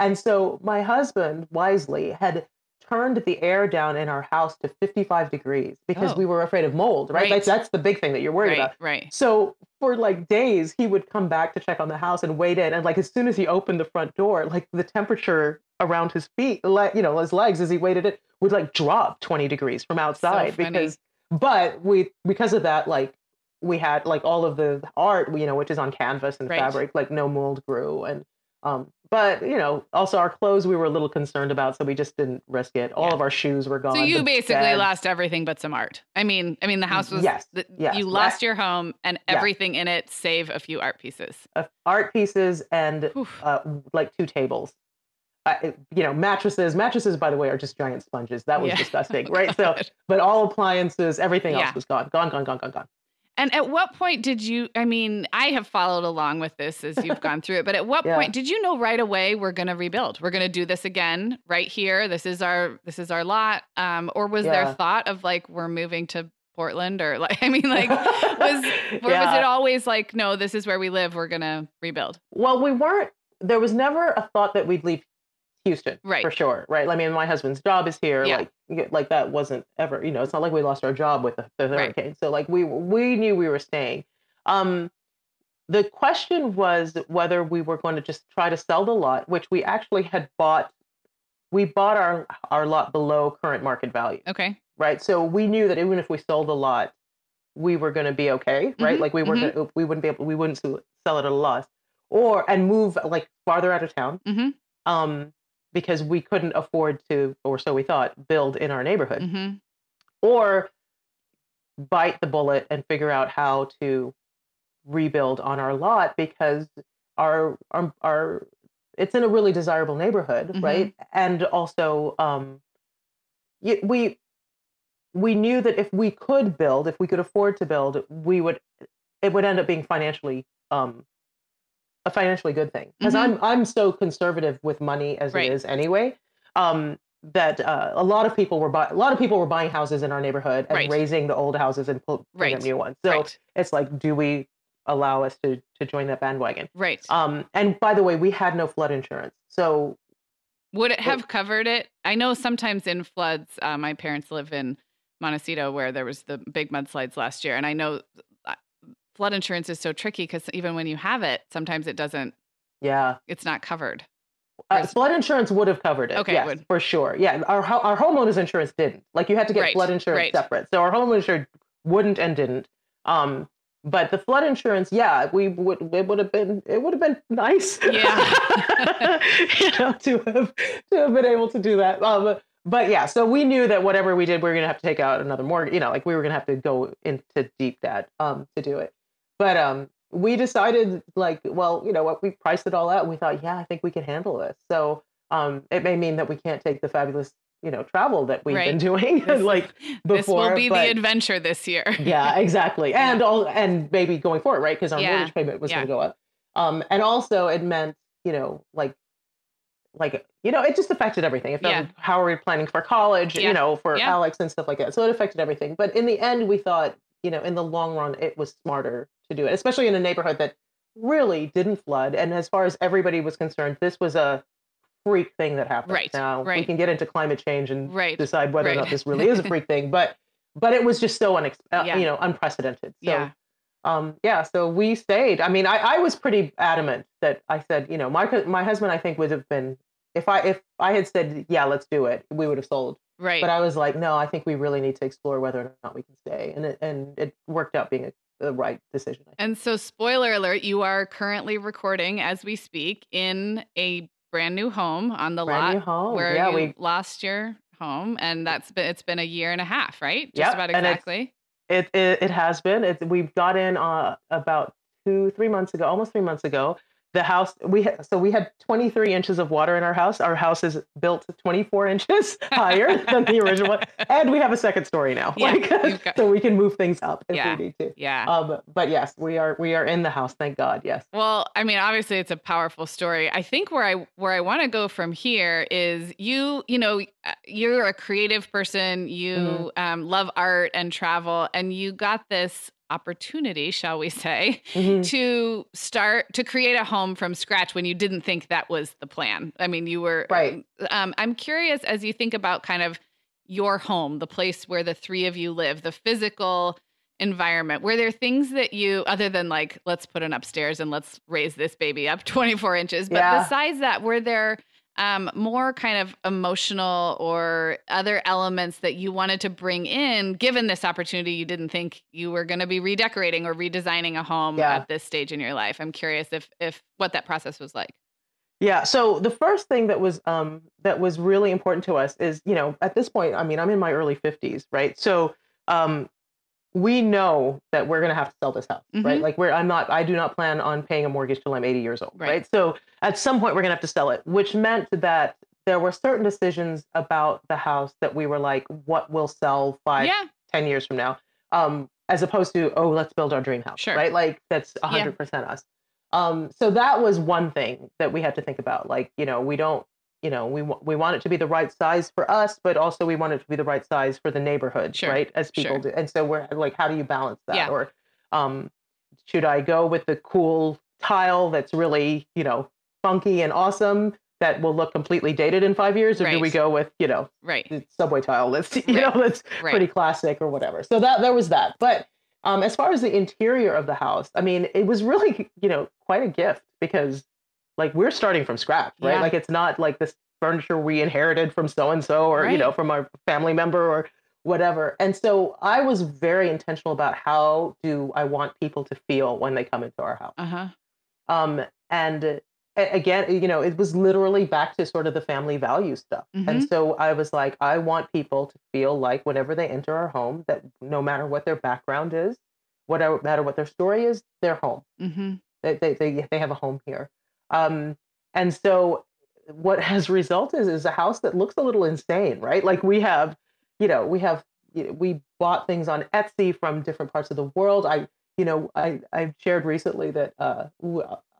and so my husband wisely had turned the air down in our house to 55 degrees because Oh. we were afraid of mold. Right. Right. That's, that's the big thing that you're worried right about. right So for like days, he would come back to check on the house and wait in. And like as soon as he opened the front door, like the temperature around his feet, like you know, his legs as he waited it would like drop 20 degrees from outside funny. because but we because of that, like we had like all of the art, you know, which is on canvas and Right. fabric, like no mold grew. And um, but you know, also our clothes we were a little concerned about, so we just didn't risk it. All Yeah. of our shoes were gone. So you basically bed- lost everything but some art. I mean, I mean the house was Yes, the- yes. you lost your home and Yeah. everything in it save a few art pieces. uh, art pieces and uh, like two tables. I, you know, mattresses. Mattresses, by the way, are just giant sponges. That was Yeah. disgusting, Oh, right? So, but all appliances, everything Yeah. else was gone, gone, gone, gone, gone, gone. And at what point did you? I mean, I have followed along with this as you've gone through it, but at what Yeah. point did you know right away we're going to rebuild? We're going to do this again right here. This is our this is our lot. Um, or was there thought of like we're moving to Portland or like I mean like was or was it always like no this is where we live we're going to rebuild? Well, we weren't. There was never a thought that we'd leave Houston, Right. For sure, right? I mean, my husband's job is here. Yeah. Like, like that wasn't ever. You know, it's not like we lost our job with the, the Right. hurricane. So, like, we we knew we were staying. Um, the question was whether we were going to just try to sell the lot, which we actually had bought. We bought our our lot below current market value, Okay. right? So we knew that even if we sold the lot, we were going to be okay, right? Mhm, Like we weren't, mhm. gonna, we wouldn't be able, we wouldn't sell it at a loss, or and move like farther out of town, Mhm. um, because we couldn't afford to, or so we thought, build in our neighborhood, Mhm. or bite the bullet and figure out how to rebuild on our lot because our our, our it's in a really desirable neighborhood, Mhm. right? And also, um, we we knew that if we could build, if we could afford to build, we would it would end up being financially um, a financially good thing because Mhm. I'm I'm so conservative with money as Right. it is anyway. Um, that uh, a lot of people were buy- a lot of people were buying houses in our neighborhood and Right. razing the old houses and pu- putting Right. up new ones. So right. it's like, do we allow us to to join that bandwagon? Right. Um, and by the way, we had no flood insurance, so Would it have covered it? I know sometimes in floods, uh, my parents live in Montecito where there was the big mudslides last year. And I know flood insurance is so tricky because even when you have it, sometimes it doesn't, yeah, it's not covered. uh, flood insurance would have covered it. Okay, yes, would. for sure. Yeah, our our homeowners insurance didn't. Like you had to get Right, flood insurance right. separate. So our homeowners insurance wouldn't and didn't. Um, but the flood insurance, yeah, we would it would have been it would have been nice. Yeah. you know, to have to have been able to do that. Um, but yeah, so we knew that whatever we did, we were gonna have to take out another mortgage. You know, like we were gonna have to go into deep debt um to do it. But um, we decided like, well, you know what, we priced it all out. And we thought, yeah, I think we can handle this. So um, it may mean that we can't take the fabulous, you know, travel that we've been doing This- like this will be but- the adventure this year. yeah, exactly. And all and maybe going forward, right? Because our Yeah, mortgage payment was yeah. going to go up. Um, and also it meant, you know, like, like you know, it just affected everything. It Yeah. how are we planning for college? You know, for. Alex and stuff like that. So it affected everything. But in the end, we thought, you know, in the long run, it was smarter to do it, especially in a neighborhood that really didn't flood. And as far as everybody was concerned, this was a freak thing that happened. Right, Now we can get into climate change and Right. decide whether or not this really is a freak thing, but but it was just so unex- uh, Yeah. you know unprecedented. So Yeah. um yeah, so we stayed. I mean, I I was pretty adamant that I said, you know, my my husband I think would have been if I if I had said, yeah, let's do it, we would have sold. Right. But I was like, no, I think we really need to explore whether or not we can stay. And it and it worked out being a, the right decision. And so, spoiler alert, you are currently recording as we speak in a brand new home on the Brand lot new home. where yeah, you we lost your home, and that's been it's been a year and a half, right? Just Yep, about exactly. It it, it has been. It, we got in uh, about two three months ago, almost three months ago. The house we ha- so we had 23 inches of water in our house. Our house is built 24 inches higher than the original one, and we have a second story now, Yeah, like, got- so we can move things up if Yeah. we need to. Yeah. Um, but yes, we are we are in the house. Thank God. Yes. Well, I mean, obviously it's a powerful story. I think where I where I want to go from here is you, you know, uh, you're a creative person, you Mm-hmm. um, love art and travel, and you got this opportunity, shall we say, Mhm. to start to create a home from scratch when you didn't think that was the plan. I mean, you were Right. Um, I'm curious as you think about kind of your home, the place where the three of you live, the physical environment. Were there things that you, other than like, let's put an upstairs and let's raise this baby up 24 inches, but Yeah. besides that, were there um, more kind of emotional or other elements that you wanted to bring in, given this opportunity? You didn't think you were going to be redecorating or redesigning a home Yeah. at this stage in your life. I'm curious if if what that process was like. Yeah. So the first thing that was um that was really important to us is, you know, at this point, I mean, I'm in my early 50s, right? So um we know that we're going to have to sell this house, Mhm. right? Like we're, I'm not, I do not plan on paying a mortgage till I'm 80 years old, Right. right? So at some point we're going to have to sell it, which meant that there were certain decisions about the house that we were like, what will sell five, yeah. 10 years from now, um, as opposed to, oh, let's build our dream house, Sure. right? Like that's 100% us. Um, so that was one thing that we had to think about. Like, you know, we don't, you know, we, we want it to be the right size for us, but also we want it to be the right size for the neighborhood, Sure. right? As people Sure. do. And so we're like, how do you balance that? Yeah. Or um, should I go with the cool tile that's really, you know, funky and awesome that will look completely dated in five years? Or do we go with, you know, Right. the subway tile that's, you Right. know, that's Right. pretty classic or whatever. So that there was that. But um, as far as the interior of the house, I mean, it was really, you know, quite a gift because like we're starting from scratch, right? Yeah. Like it's not like this furniture we inherited from so and so or, you know, from our family member or whatever. And so I was very intentional about how do I want people to feel when they come into our house. Uh huh. Um, and again, you know, it was literally back to sort of the family value stuff. Mm-hmm. And so I was like, I want people to feel like whenever they enter our home, that no matter what their background is, whatever matter what their story is, they're home. Mm-hmm. They they they, they have a home here. Um, and so what has resulted is a house that looks a little insane, right? Like we have, you know, we have you we bought things on Etsy from different parts of the world. I, you know, I I shared recently that uh,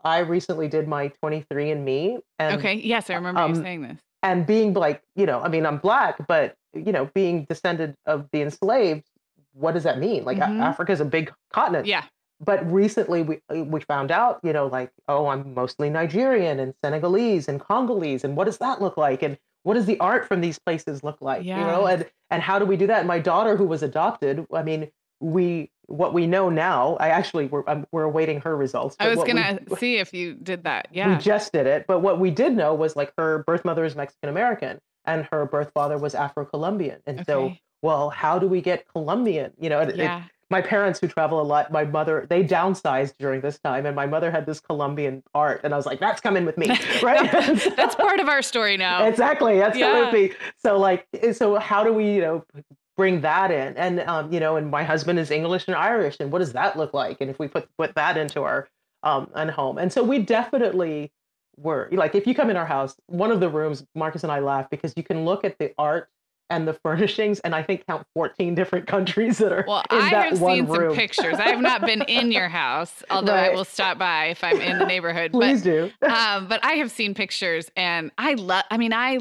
I recently did my 23andMe, and Okay. Yes, I remember you um, saying this. and being like, you know, I mean, I'm black, but you know, being descended of the enslaved, what does that mean? Like, Mhm. Africa is a big continent. Yeah. But recently, we uh, we found out, you know, like, oh, I'm mostly Nigerian and Senegalese and Congolese, and what does that look like? And what does the art from these places look like? You know, and and how do we do that? And my daughter, who was adopted, I mean, we what we know now. I actually we're um, we're awaiting her results. I was gonna see if you did that. Yeah, we just did it. But what we did know was like her birth mother is Mexican American and her birth father was Afro Colombian. And so, well, how do we get Colombian? You know, it- it- Yeah. My parents who travel a lot, my mother, they downsized during this time, and my mother had this Colombian art. And I was like, that's coming with me. Right. That's part of our story now. Exactly. That's Yeah. coming. So, like, eh, so how do we, you know, bring that in? And, um, you know, and my husband is English and Irish. And what does that look like? And if we put, put that into our, um, and home. And so we definitely were like, if you come in our house, one of the rooms, Marcus and I laugh because you can look at the art and the furnishings, and I think count 14 different countries that are Well, I that have seen room. some pictures. I have not been in your house, although I will stop by if I'm in the neighborhood. Please do. But um, but I have seen pictures, and I love. I mean, I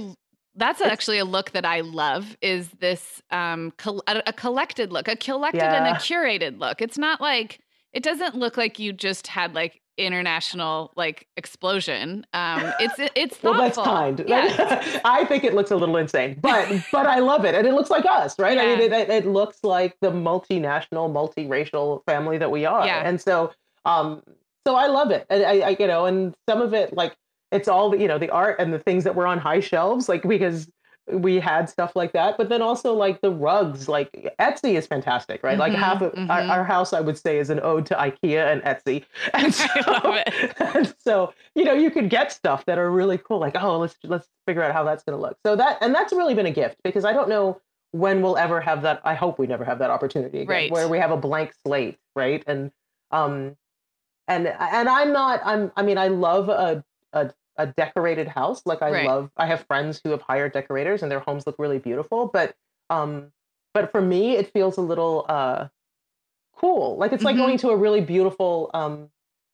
that's actually a look that I love. Is this um col- a, a collected look, a collected and a curated look? It's not like it doesn't look like you just had like international like explosion. Um, it's it's Well, that's kind. Yeah. I think it looks a little insane, but but I love it, and it looks like us, right? I mean, it, it, it looks like the multinational, multiracial family that we are, Yeah. and so um, so I love it, and I, I you know, and some of it like it's all the you know the art and the things that were on high shelves, like because we had stuff like that, but then also like the rugs, like Etsy is fantastic, right? Like Mhm, half of our, mhm. our house, I would say, is an ode to IKEA and Etsy. And so, I love it. and so you know, you could get stuff that are really cool, like oh, let's let's figure out how that's going to look. So that and that's really been a gift because I don't know when we'll ever have that. I hope we never have that opportunity again, Right. where we have a blank slate, right? And um, and and I'm not. I'm. I mean, I love a a, a decorated house. Like I Right. love. I have friends who have hired decorators, and their homes look really beautiful. But um, but for me, it feels a little uh, cool. Like it's like Mhm. going to a really beautiful um,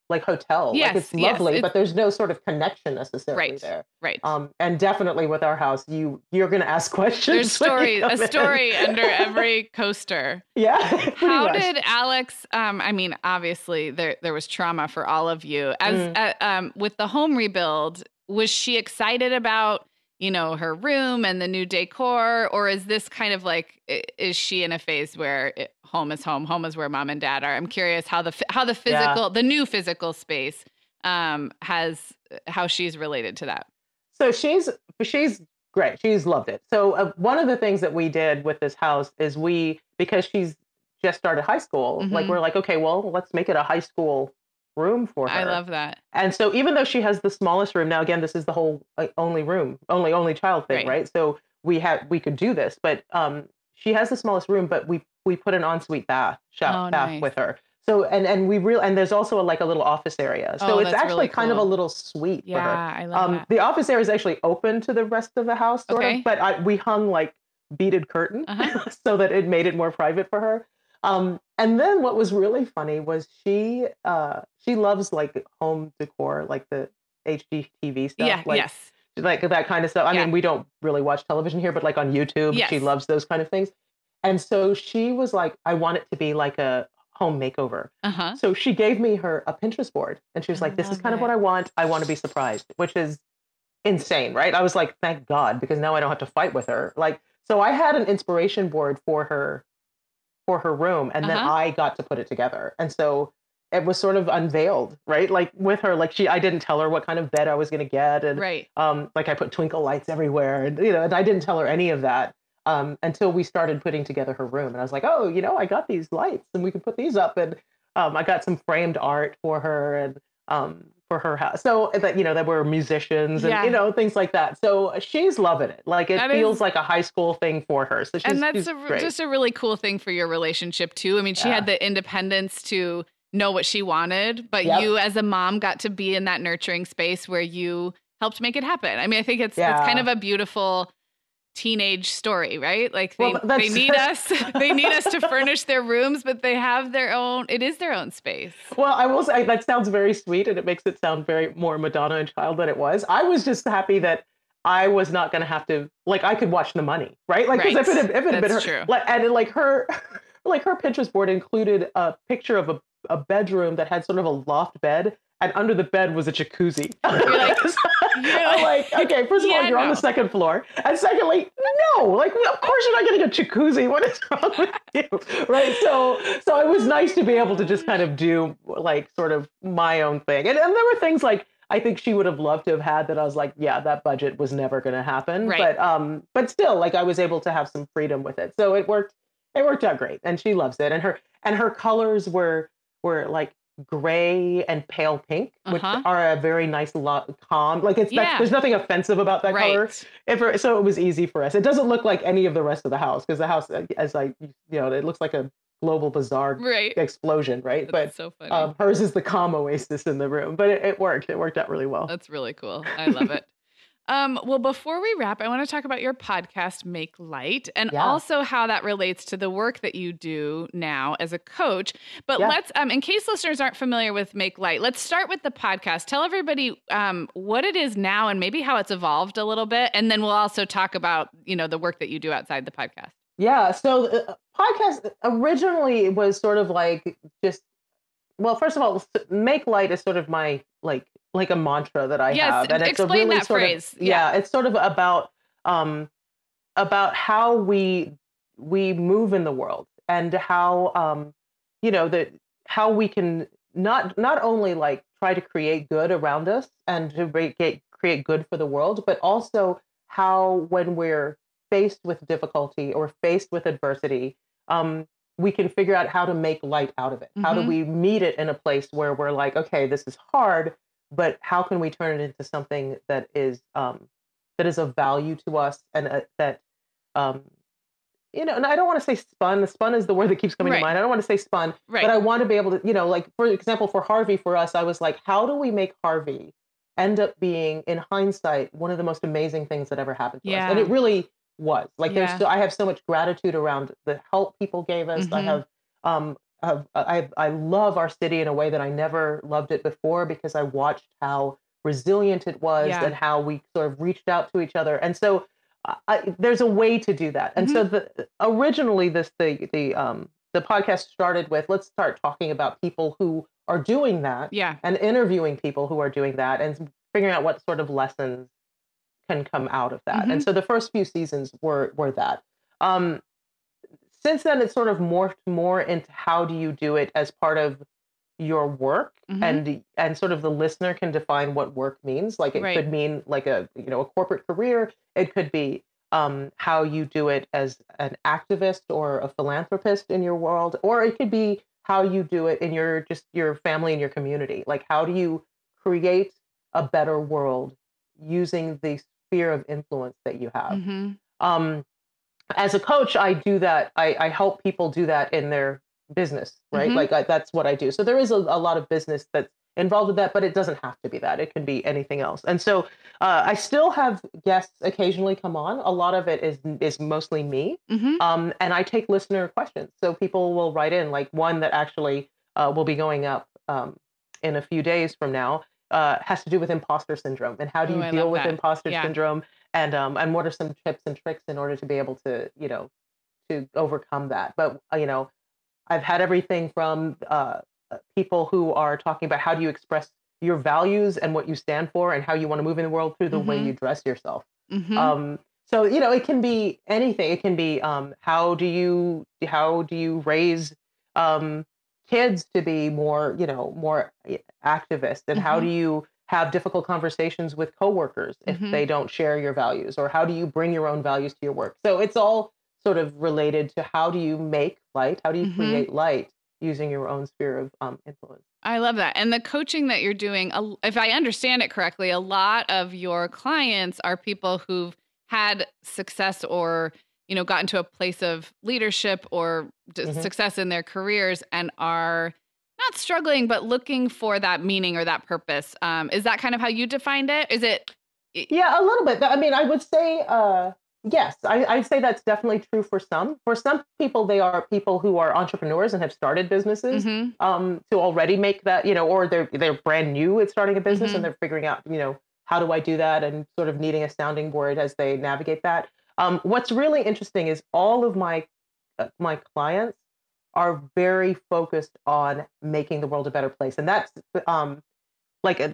like hotel. Yes, like it's yes, lovely, it's- but there's no sort of connection necessarily Right. there. Right. Um, and definitely with our house, you you're going to ask questions. There's story a in. story under every coaster. Yeah. How much. did Alex? Um, I mean, obviously there there was trauma for all of you. As Mm. uh, um, with the home rebuild, was she excited about you know her room and the new decor, or is this kind of like is she in a phase where it, home is home, home is where mom and dad are? I'm curious how the how the Yeah. physical the new physical space um, has how she's related to that. So she's she's great. She's loved it. So uh, one of the things that we did with this house is we because she's just started high school, like Mhm. we're like, okay, well, let's make it a high school room for her. I love that. And so even though she has the smallest room now, again, this is the whole uh, only room, only only child thing, Right. right? So we had we could do this, but um, she has the smallest room, but we we put an ensuite bath shower Oh, bath nice. with her. So and and we real and there's also a, like a little office area. So Oh, it's actually really kind of a little suite for her. Yeah, I love Um, that. the office area is actually open to the rest of the house, sort Okay. of, but I, we hung like beaded curtain Uh-huh. so that it made it more private for her. Um, and then what was really funny was she uh, she loves like home decor, like the HGTV stuff, yeah, like yes. like that kind of stuff. I Yeah. mean, we don't really watch television here, but like on YouTube, she loves those kind of things. And so she was like, I want it to be like a home makeover. Uh-huh. So she gave me her a Pinterest board and she was I like, This is kind of what. I want. I want to be surprised, which is insane, right? I was like, Thank God, because now I don't have to fight with her. Like, so I had an inspiration board for her for her room, and then Uh-huh. I got to put it together. And so it was sort of unveiled, right? Like with her, like she I didn't tell her what kind of bed I was gonna get. And Right. um, like I put twinkle lights everywhere, and you know, and I didn't tell her any of that um, until we started putting together her room. And I was like, oh, you know, I got these lights, and we can put these up, and um, I got some framed art for her and um, for her house. So uh, that you know, that were musicians and Yeah. you know things like that. So she's loving it. Like it That feels is- like a high school thing for her. So she's, and that's a, just a really cool thing for your relationship too. I mean, she had the independence to know what she wanted, but Yep. you as a mom got to be in that nurturing space where you helped make it happen. I mean, I think it's it's kind of a beautiful teenage story, right? Like they, Well, they need us they need us to furnish their rooms, but they have their own it is their own space. Well, I will say that sounds very sweet and it makes it sound very more Madonna and child than it was. I was just happy that I was not going to have to like I could watch the money, right? Like 'cause if it had, if it had been her, true. like and like her like her Pinterest board included a picture of a, a bedroom that had sort of a loft bed and under the bed was a jacuzzi. You're like- you're like, okay, first of all, you're on the second floor. And secondly, no, like of course you're not getting a jacuzzi. What is wrong with you? Right. So so it was nice to be able to just kind of do like sort of my own thing. And, and there were things like I think she would have loved to have had that I was like, yeah, that budget was never gonna happen. Right. But um, but still, like I was able to have some freedom with it. So it worked it worked out great. And she loves it. And her and her colors were were like gray and pale pink, which Uh-huh. are a very nice lo- calm. Like it's Yeah. there's nothing offensive about that color. right. If, so it was easy for us. It doesn't look like any of the rest of the house because the house, uh, as I you know, it looks like a global bazaar Right. explosion, right? That's but so funny. um, hers is the calm oasis in the room. But it, it worked. It worked out really well. That's really cool. I love it. Um, well, before we wrap, I want to talk about your podcast, Make Light, and Yeah. also how that relates to the work that you do now as a coach. But Yeah. let's, um, in case listeners aren't familiar with Make Light, let's start with the podcast. Tell everybody um, what it is now and maybe how it's evolved a little bit, and then we'll also talk about you know the work that you do outside the podcast. Yeah. So the podcast originally was sort of like just well, first of all, make light is sort of my like like a mantra that I Yes, have, and it's a explain really that sort phrase. Of, yeah, it's sort of about um about how we we move in the world and how um you know that how we can not not only like try to create good around us and to it, create good for the world, but also how when we're faced with difficulty or faced with adversity, um, we can figure out how to make light out of it. How do Mhm. we meet it in a place where we're like, okay, this is hard, but how can we turn it into something that is um, that is of value to us and uh, that um, you know, and I don't want to say spun. Spun is the word that keeps coming Right. to mind. I don't want to say spun, Right. but I want to be able to, you know, like for example, for Harvey, for us, I was like, how do we make Harvey end up being, in hindsight, one of the most amazing things that ever happened to us? And it really was. Like, Yeah. there's, so, I have so much gratitude around the help people gave us. I Mhm. have, um, have, I, I love our city in a way that I never loved it before because I watched how resilient it was Yeah. and how we sort of reached out to each other. And so, I, there's a way to do that. And so the originally this the the um the podcast started with let's start talking about people who are doing that yeah. and interviewing people who are doing that and figuring out what sort of lessons can come out of that. And so the first few seasons were were that. Um since then it's sort of morphed more into how do you do it as part of your work Mhm. and and sort of the listener can define what work means like it Right. could mean like a you know a corporate career it could be um, how you do it as an activist or a philanthropist in your world or it could be how you do it in your just your family and your community like how do you create a better world using the sphere of influence that you have Mhm. um, as a coach, I do that. I, I help people do that in their business, right? Mhm. Like I, that's what I do. So there is a, a lot of business that's involved with that, but it doesn't have to be that. It can be anything else. And so uh, I still have guests occasionally come on. A lot of it is is mostly me, hmm um, and I take listener questions. So people will write in, like one that actually uh, will be going up um, in a few days from now. Uh, has to do with imposter syndrome and how do you I deal with that. imposter Yeah. syndrome and um, and what are some tips and tricks in order to be able to you know to overcome that. But uh, you know, I've had everything from uh, uh, people who are talking about how do you express your values and what you stand for and how you want to move in the world through the way Mhm. you dress yourself. hmm Um, so you know, it can be anything. It can be um, how do you how do you raise um, kids to be more you know more eh, activist, and how do you have difficult conversations with coworkers if Mhm. they don't share your values, or how do you bring your own values to your work? So it's all sort of related to how do you make light, how do you Mhm. create light using your own sphere of um, influence. I love that. And the coaching that you're doing, if I understand it correctly, a lot of your clients are people who've had success or, you know, gotten to a place of leadership or Mhm. success in their careers and are not struggling, but looking for that meaning or that purpose. Um, is that kind of how you defined it? Is it? Yeah, a little bit. I mean, I would say uh, yes. I, I'd say that's definitely true for some. For some people, they are people who are entrepreneurs and have started businesses Mhm. um, to already make that, you know, or they're they're brand new at starting a business Mhm. and they're figuring out, you know, how do I do that, and sort of needing a sounding board as they navigate that. Um, what's really interesting is all of my uh, my clients are very focused on making the world a better place, and that's um, like a,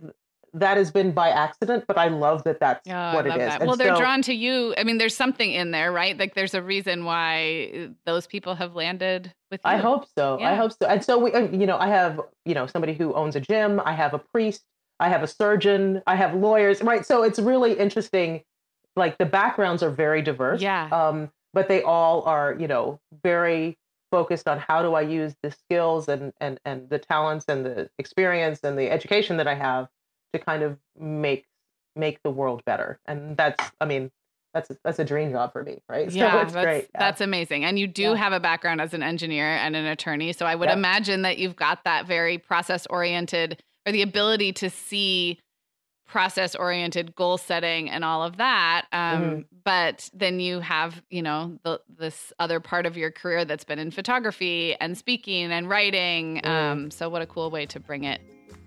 that has been by accident, but I love that that's Oh, what it love that. Well, they're drawn to you. I mean, there's something in there, right? Like there's a reason why those people have landed with you. I hope so. Yeah. I hope so. And so we, uh, you know, I have, you know, somebody who owns a gym. I have a priest. I have a surgeon. I have lawyers. Right. So it's really interesting. Like the backgrounds are very diverse. Yeah. Um, but they all are, you know, very focused on how do I use the skills and and and the talents and the experience and the education that I have to kind of make make the world better. And that's, I mean, that's that's a dream job for me, right? Yeah, so it's that's, great. Yeah. that's amazing. And you do Yeah. have a background as an engineer and an attorney. So I would Yep. imagine that you've got that very process oriented or the ability to see process oriented goal setting and all of that. Um, Mhm. But then you have, you know, the, this other part of your career that's been in photography and speaking and writing. Mm. Um, so what a cool way to bring it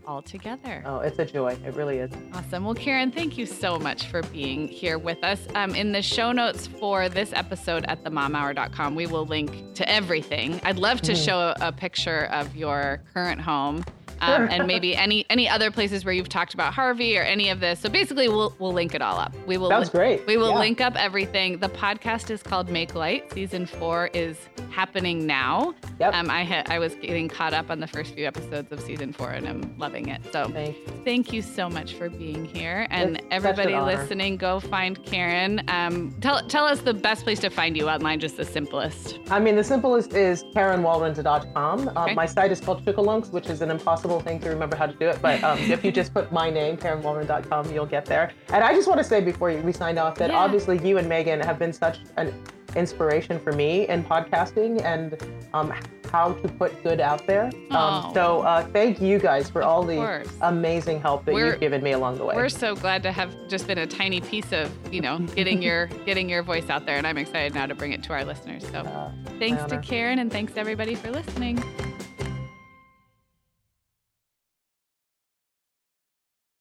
all together. Oh, it's a joy. It really is. Awesome. Well, Karen, thank you so much for being here with us. Um, in the show notes for this episode at themomhour.com, we will link to everything. I'd love to Mhm. show a, a picture of your current home. Um, and maybe any any other places where you've talked about Harvey or any of this. So basically, we'll we'll link it all up. We will. Sounds great. We will Yeah. link up everything. The podcast is called Make Light. Season four is happening now. Yep. Um, I ha- I was getting caught up on the first few episodes of season four, and I'm loving it. So Thank you. Thank you so much for being here. And It's everybody an listening, go find Karen. Um, tell, tell us the best place to find you online, just the simplest. I mean, the simplest is KarenWalrond.com. Uh, My site is called Chookooloonks, which is an impossible thing to remember how to do it. But um, if you just put my name, KarenWalrond.com, you'll get there. And I just want to say before we sign off that Yeah. obviously you and Meagan have been such an inspiration for me in podcasting and um, how to put good out there. Oh. Um, so uh, thank you guys for all the amazing help that We're- you've given me along the way. We're so glad to have just been a tiny piece of, you know, getting your getting your voice out there. And I'm excited now to bring it to our listeners. So Uh, thanks to. Karen and thanks to everybody for listening.